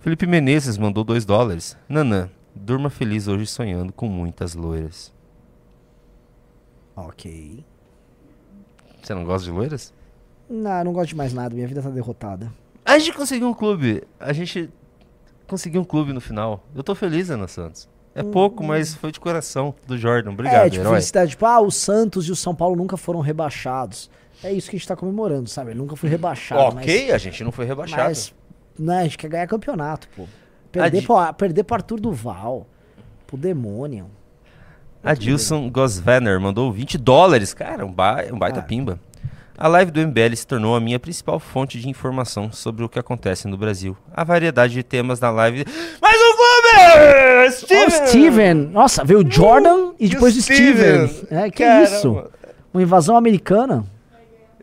Felipe Menezes mandou 2 dólares. Nanã, durma feliz hoje sonhando com muitas loiras. Ok. Você não gosta de loiras? Não, não gosto de mais nada. Minha vida tá derrotada. A gente conseguiu um clube. A gente conseguiu um clube no final. Eu tô feliz, Ana Santos. É hum, pouco, hum. mas foi de coração do Jordan. Obrigado, é, tipo, herói. felicidade. Tipo, ah, o Santos e o São Paulo nunca foram rebaixados. É isso que a gente tá comemorando, sabe? Ele nunca foi rebaixado. Ok, mas, a gente não foi rebaixado. Mas, né, a gente quer ganhar campeonato, pô. Perder, Ad... pro, perder pro Arthur Duval, pro Demônio. Adilson Gosvener mandou 20 dólares. Cara, um, ba um baita ah. pimba. A live do MBL se tornou a minha principal fonte de informação sobre o que acontece no Brasil. A variedade de temas na live. Mais um clube! Steven! Oh, Steven! Nossa, veio o Jordan uh, e depois o Steven. Steven. É, que Caramba. isso? Uma invasão americana?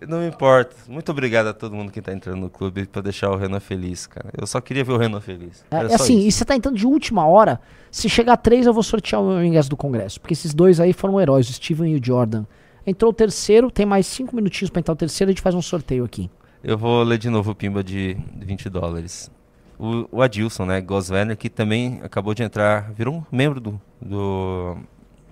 Não me importa. Muito obrigado a todo mundo que tá entrando no clube pra deixar o Renan feliz, cara. Eu só queria ver o Renan feliz. É, é assim, isso. e você tá entrando de última hora. Se chegar a três, eu vou sortear o ingresso do Congresso. Porque esses dois aí foram heróis, o Steven e o Jordan. Entrou o terceiro, tem mais cinco minutinhos pra entrar o terceiro, a gente faz um sorteio aqui. Eu vou ler de novo o Pimba de 20 dólares. O, o Adilson, né, Goswerner, que também acabou de entrar, virou um membro do, do,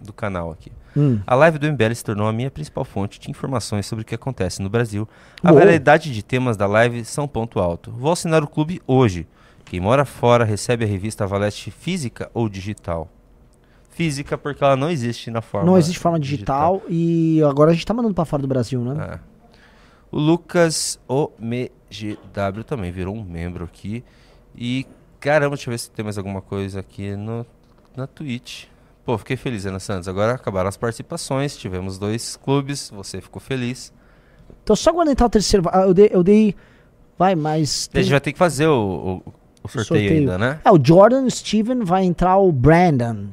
do canal aqui. Hum. A live do MBL se tornou a minha principal fonte de informações sobre o que acontece no Brasil. A Boa. variedade de temas da live são ponto alto. Vou assinar o clube hoje. Quem mora fora recebe a revista Valete física ou digital? Física, porque ela não existe na forma. Não existe forma digital, digital. e agora a gente está mandando para fora do Brasil, né? É. O Lucas OMGW também virou um membro aqui. E caramba, deixa eu ver se tem mais alguma coisa aqui no, na Twitch. Pô, fiquei feliz, Ana Santos. Agora acabaram as participações, tivemos dois clubes, você ficou feliz. Então só quando entrar o terceiro. Ah, eu dei. Eu dei vai, mas. Tem... A gente vai ter que fazer o, o, o sorteio, sorteio, ainda, né? É, o Jordan, o Steven, vai entrar o Brandon.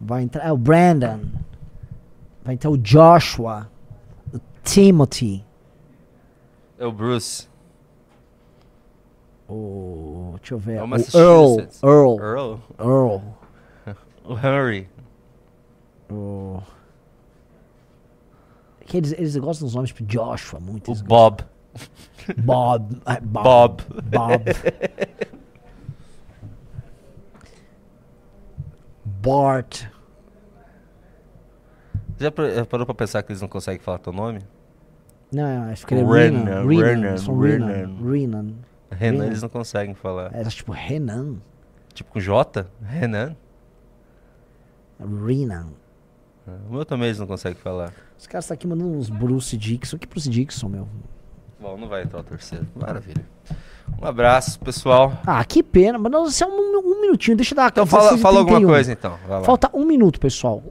Vai entrar. É o Brandon. Vai entrar o Joshua. O Timothy. É o Bruce. O. Deixa eu ver. É o Earl. Earl. Earl. Earl. O Harry. O. Que eles, eles gostam dos nomes tipo Joshua, muito. O Bob. Bob. É, Bob. Bob. Bob. Bart. Já parou pra pensar que eles não conseguem falar teu nome? Não, acho que ele é Renan. Renan. Renan. Renan. Renan eles não conseguem falar. Era tipo Renan. Tipo com J? Renan? Renan. O meu também eles não conseguem falar. Os caras estão tá aqui mandando uns Bruce Dixon. Que Bruce Dixon, meu? Bom, não vai entrar o terceiro. Maravilha. Um abraço, pessoal. Ah, que pena. Mas não, é um, um minutinho. Deixa eu dar... Então fala, fala alguma coisa, então. Falta um minuto, pessoal.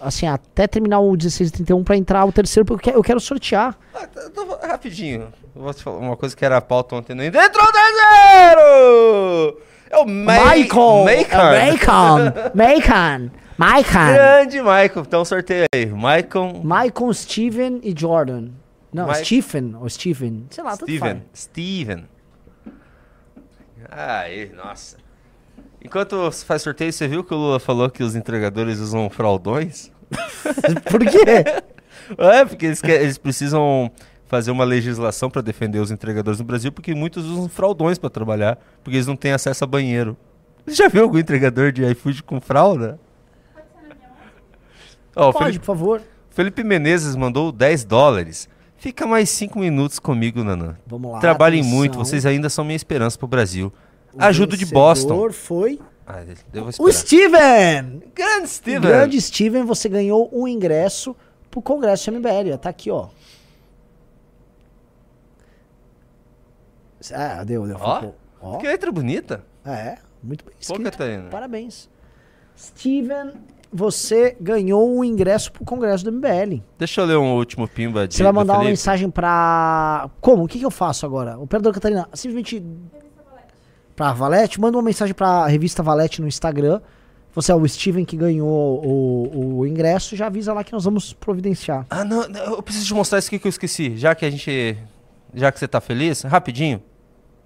Assim, até terminar o 16h31 pra entrar o terceiro, porque eu quero sortear. Ah, tá, tá, rapidinho. Eu vou te falar uma coisa que era a pauta ontem. Não entrou o terceiro! É o Ma Michael! Macon! Macon! Maicon. Grande Michael. Então sorteio aí. Maicon. Maicon, Steven e Jordan. Não, Mike- Stephen ou Stephen. Sei lá, Steven. faz. Steven. Aí, nossa. Enquanto você faz sorteio, você viu que o Lula falou que os entregadores usam fraudões? Por quê? É, porque eles, que- eles precisam fazer uma legislação para defender os entregadores no Brasil, porque muitos usam fraudões para trabalhar, porque eles não têm acesso a banheiro. Você já viu algum entregador de iFood com fralda? Ó, o Pode, Felipe, por favor. Felipe Menezes mandou 10 dólares. Fica mais 5 minutos comigo, Nanã. Vamos lá, Trabalhem atenção. muito, vocês ainda são minha esperança pro Brasil. O Ajudo de Boston. foi Ah, eu vou o. Steven! Grande Steven! Grande Steven, você ganhou um ingresso pro Congresso MBL. Tá aqui, ó. Ah, deu, deu. Ó, que letra bonita. É, muito bem Pô, escrito. Catarina. Parabéns. Steven, você ganhou um ingresso pro Congresso do MBL. Deixa eu ler um último pimba de Você vai mandar uma mensagem pra. Como? O que, que eu faço agora? Operador Catarina, simplesmente. Pra Valete, manda uma mensagem pra revista Valete no Instagram. Você é o Steven que ganhou o, o ingresso, já avisa lá que nós vamos providenciar. Ah, não, não, eu preciso te mostrar isso aqui que eu esqueci. Já que a gente. Já que você tá feliz, rapidinho.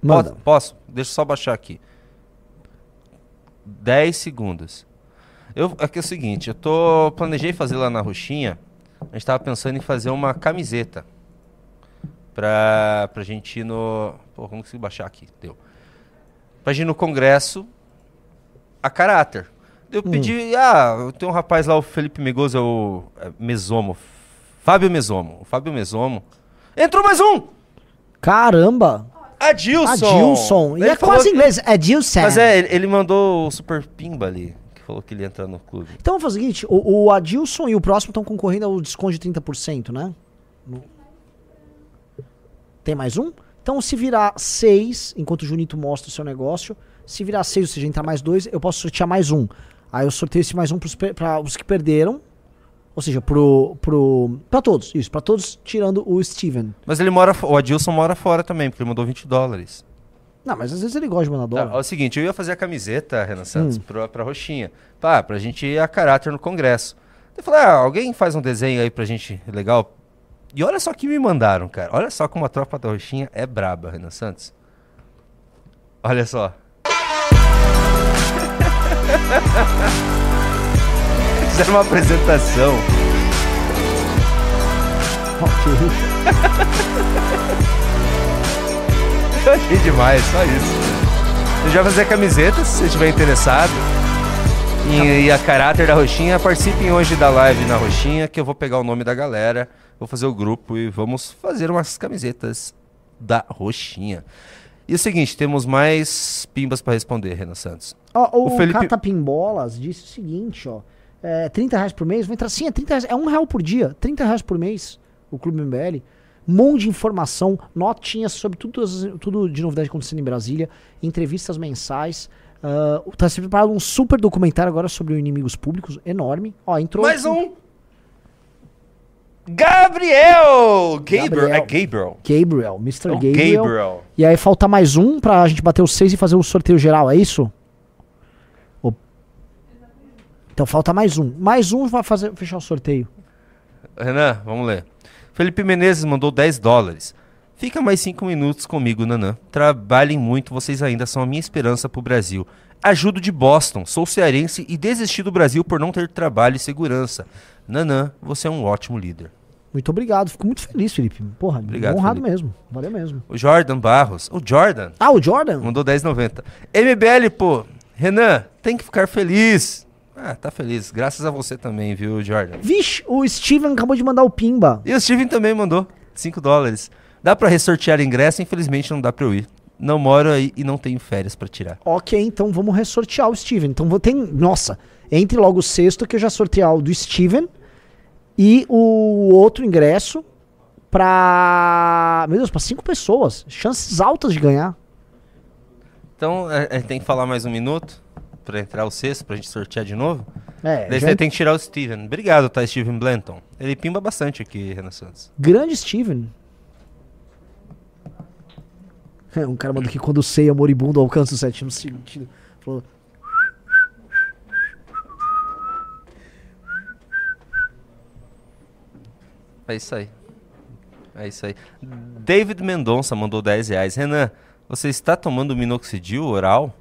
Manda. Posso? Posso? Deixa eu só baixar aqui. 10 segundos. Eu, aqui é o seguinte, eu tô. Planejei fazer lá na Roxinha. A gente tava pensando em fazer uma camiseta. Pra, pra gente ir no. Pô, como consegui baixar aqui? Deu. Pra gente ir no congresso a caráter. Eu pedi, ah, tenho um rapaz lá, o Felipe Megoso, é o é, Mesomo. Fábio Mesomo. O Fábio Mesomo. Entrou mais um! Caramba! Adilson! Adilson. E Ele é quase que- inglês, Adilson. Mas é, ele, ele mandou o Super Pimba ali, falou que ele ia entrar no clube. Então vamos fazer o seguinte: o, o Adilson e o próximo estão concorrendo ao desconto de 30%, né? No- Tem mais um? Então, se virar seis, enquanto o Junito mostra o seu negócio, se virar seis, ou seja, entrar mais dois, eu posso sortear mais um. Aí eu sorteio esse mais um para os que perderam. Ou seja, pro, pro, pra todos. Isso, pra todos, tirando o Steven. Mas ele mora, o Adilson mora fora também, porque ele mandou 20 dólares. Não, mas às vezes ele gosta de mandar Tá, dólar. é o seguinte, eu ia fazer a camiseta, Renan Santos, Hum. pra, pra Roxinha. Pá, pra gente ir a caráter no congresso. Eu falei, ah, alguém faz um desenho aí pra gente legal? E olha só que me mandaram, cara. Olha só como a tropa da Roxinha é braba, Renan Santos. Olha só. Fizeram uma apresentação. Eu achei demais, só isso. Eu já vou fazer camiseta, se você estiver interessado. E, e a caráter da Roxinha, participem hoje da live na Roxinha, que eu vou pegar o nome da galera, vou fazer o grupo e vamos fazer umas camisetas da Roxinha. E é o seguinte, temos mais pimbas pra responder, Renan Santos. Ó, o, O Felipe- Catapimbolas disse o seguinte, ó. É, 30 reais por mês, vai entrar. Sim, é 30 reais. É um real por dia. 30 reais por mês, o Clube MBL. Um monte de informação, notinhas sobre tudo, tudo de novidade acontecendo em Brasília, entrevistas mensais. ah, tá se preparando um super documentário agora sobre inimigos públicos, enorme. Ó, entrou. Mais um! Gabriel! Gabriel, é Gabriel. Gabriel, Mr. É o Gabriel. Gabriel. E aí falta mais um pra gente bater os seis e fazer o sorteio geral, é isso? Então falta mais um. Mais um vai fazer, fechar o sorteio. Renan, vamos ler. Felipe Menezes mandou 10 dólares. Fica mais 5 minutos comigo, Nanã. Trabalhem muito, vocês ainda são a minha esperança pro Brasil. Ajudo de Boston, sou cearense e desisti do Brasil por não ter trabalho e segurança. Nanã, você é um ótimo líder. Muito obrigado, fico muito feliz, Felipe. Porra, Obrigado, honrado Felipe. mesmo. Valeu mesmo. O Jordan Barros. O Jordan. Ah, o Jordan? Mandou 10,90. MBL, pô. Renan, tem que ficar feliz. Ah, tá feliz. Graças a você também, viu, Jordan? Vixe, o Steven acabou de mandar o Pimba. E o Steven também mandou 5 dólares. Dá pra ressortear ingresso, infelizmente não dá pra eu ir. Não moro aí e não tenho férias pra tirar. Ok, então vamos ressortear o Steven. Então vou ter. Nossa, entre logo o sexto que eu já sortear o do Steven e o outro ingresso pra. Meu Deus, pra cinco pessoas. Chances altas de ganhar. Então, a gente tem que falar mais um minuto pra entrar o sexto, pra gente sortear de novo. É, Daí você tem que tirar o Steven. Obrigado, tá, Steven Blanton. Ele pimba bastante aqui, Renan Santos. Grande Steven. É, um cara mandou que quando o ceia moribundo alcança o sétimo sentido. Falou. É isso aí. É isso aí. David Mendonça mandou 10 reais. Renan, você está tomando minoxidil oral?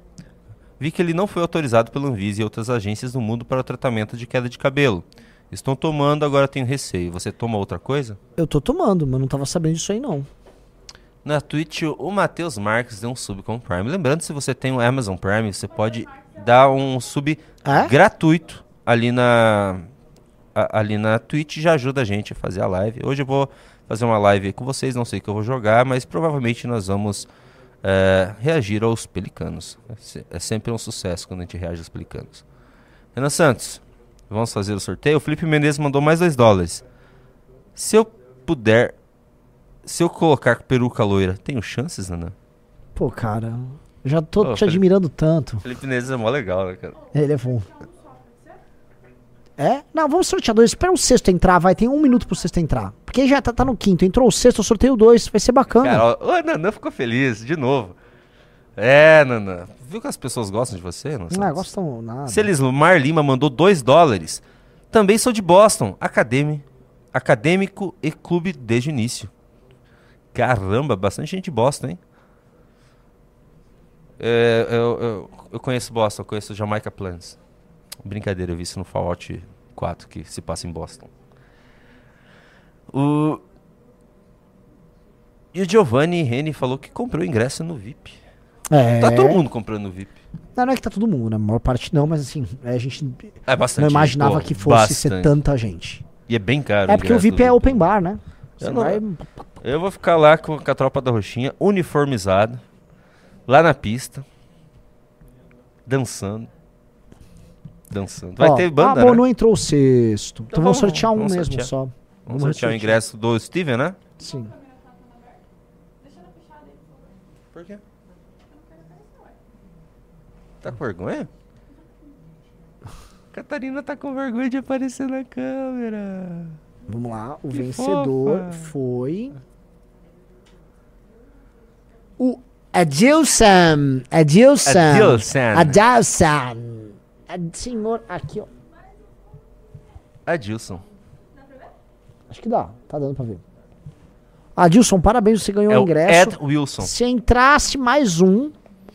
Vi que ele não foi autorizado pela Anvisa e outras agências do mundo para o tratamento de queda de cabelo. Estou tomando, agora tenho receio. Você toma outra coisa? Eu tô tomando, mas não tava sabendo disso aí não. Na Twitch, o Matheus Marques deu um sub com o Prime. Lembrando, se você tem o Amazon Prime, você pode dar um sub É? gratuito ali na a- ali na Twitch já ajuda a gente a fazer a live. Hoje eu vou fazer uma live com vocês, não sei o que eu vou jogar, mas provavelmente nós vamos é, reagir aos pelicanos. É É sempre um sucesso quando a gente reage aos pelicanos. Renan Santos, vamos fazer o sorteio. O Felipe Menezes mandou mais dois dólares. Se eu puder, se eu colocar peruca loira, tenho chances, Renan? Pô, cara, já tô Pô, te Felipe- admirando tanto. Felipe Menezes é mó legal, né, cara? Ele é bom. É? Não, vamos sortear dois. Espera o sexto entrar, vai. Tem um minuto pro sexto entrar. Porque já tá, tá no quinto. Entrou o sexto, eu sorteio dois. Vai ser bacana. Cara, o Nanã ficou feliz, de novo. É, Nanã. Viu que as pessoas gostam de você? Não, não, gostam nada. Celismar Lima mandou 2 dólares. Também sou de Boston, acadêmi, acadêmico e clube desde o início. Caramba, bastante gente de Boston, hein? É, eu, eu, eu conheço Boston, eu conheço Jamaica Plains. Brincadeira, eu vi isso no Fallout 4, que se passa em Boston. O... E o Giovanni Reni falou que comprou ingresso no VIP. É. Tá todo mundo comprando no VIP. Não, não é que tá todo mundo, né? A maior parte não, mas assim, a gente É bastante não imaginava pô, que fosse ser bastante. tanta gente. E é bem caro. É porque o VIP é open bar, né? Você Eu, não- vai. eu vou ficar lá com, a tropa da Roxinha, uniformizado, lá na pista, dançando. Dançando. Vai Ó, ter banda, Ah, bom, né? não entrou o sexto. Então, vamos, sortear um vamos mesmo sortear. só. Vamos sortear o ingresso do Steven, né? Sim. Por quê? Tá com vergonha? Catarina tá com vergonha de aparecer na câmera. Vamos lá, o Que vencedor fofa. foi. O Adilson. Adilson. Adilson. Adilson. Ad- Senhor, aqui, ó. Adilson. Acho que dá, tá dando pra ver. Adilson, parabéns, você ganhou É o ingresso. Ed Wilson. Se entrasse mais um,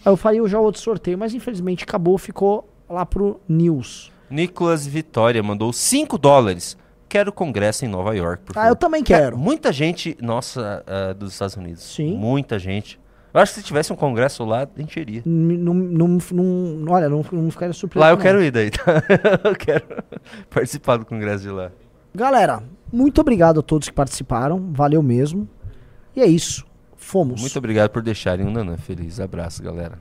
eu faria já outro sorteio, mas infelizmente acabou, ficou lá pro News. Nicolas Vitória mandou 5 dólares. Quero congresso em Nova York, Ah, eu também quero. Muita gente, nossa, ah, dos Estados Unidos. Sim. Muita gente. Eu acho que se tivesse um congresso lá, encheria. N- Não, não, não, olha, não, não ficaria surpreso. Lá eu não. quero ir daí, tá? eu quero participar do congresso de lá. Galera, muito obrigado a todos que participaram. Valeu mesmo. E é isso. Fomos. Muito obrigado por deixarem o Nanã feliz. Abraço, galera.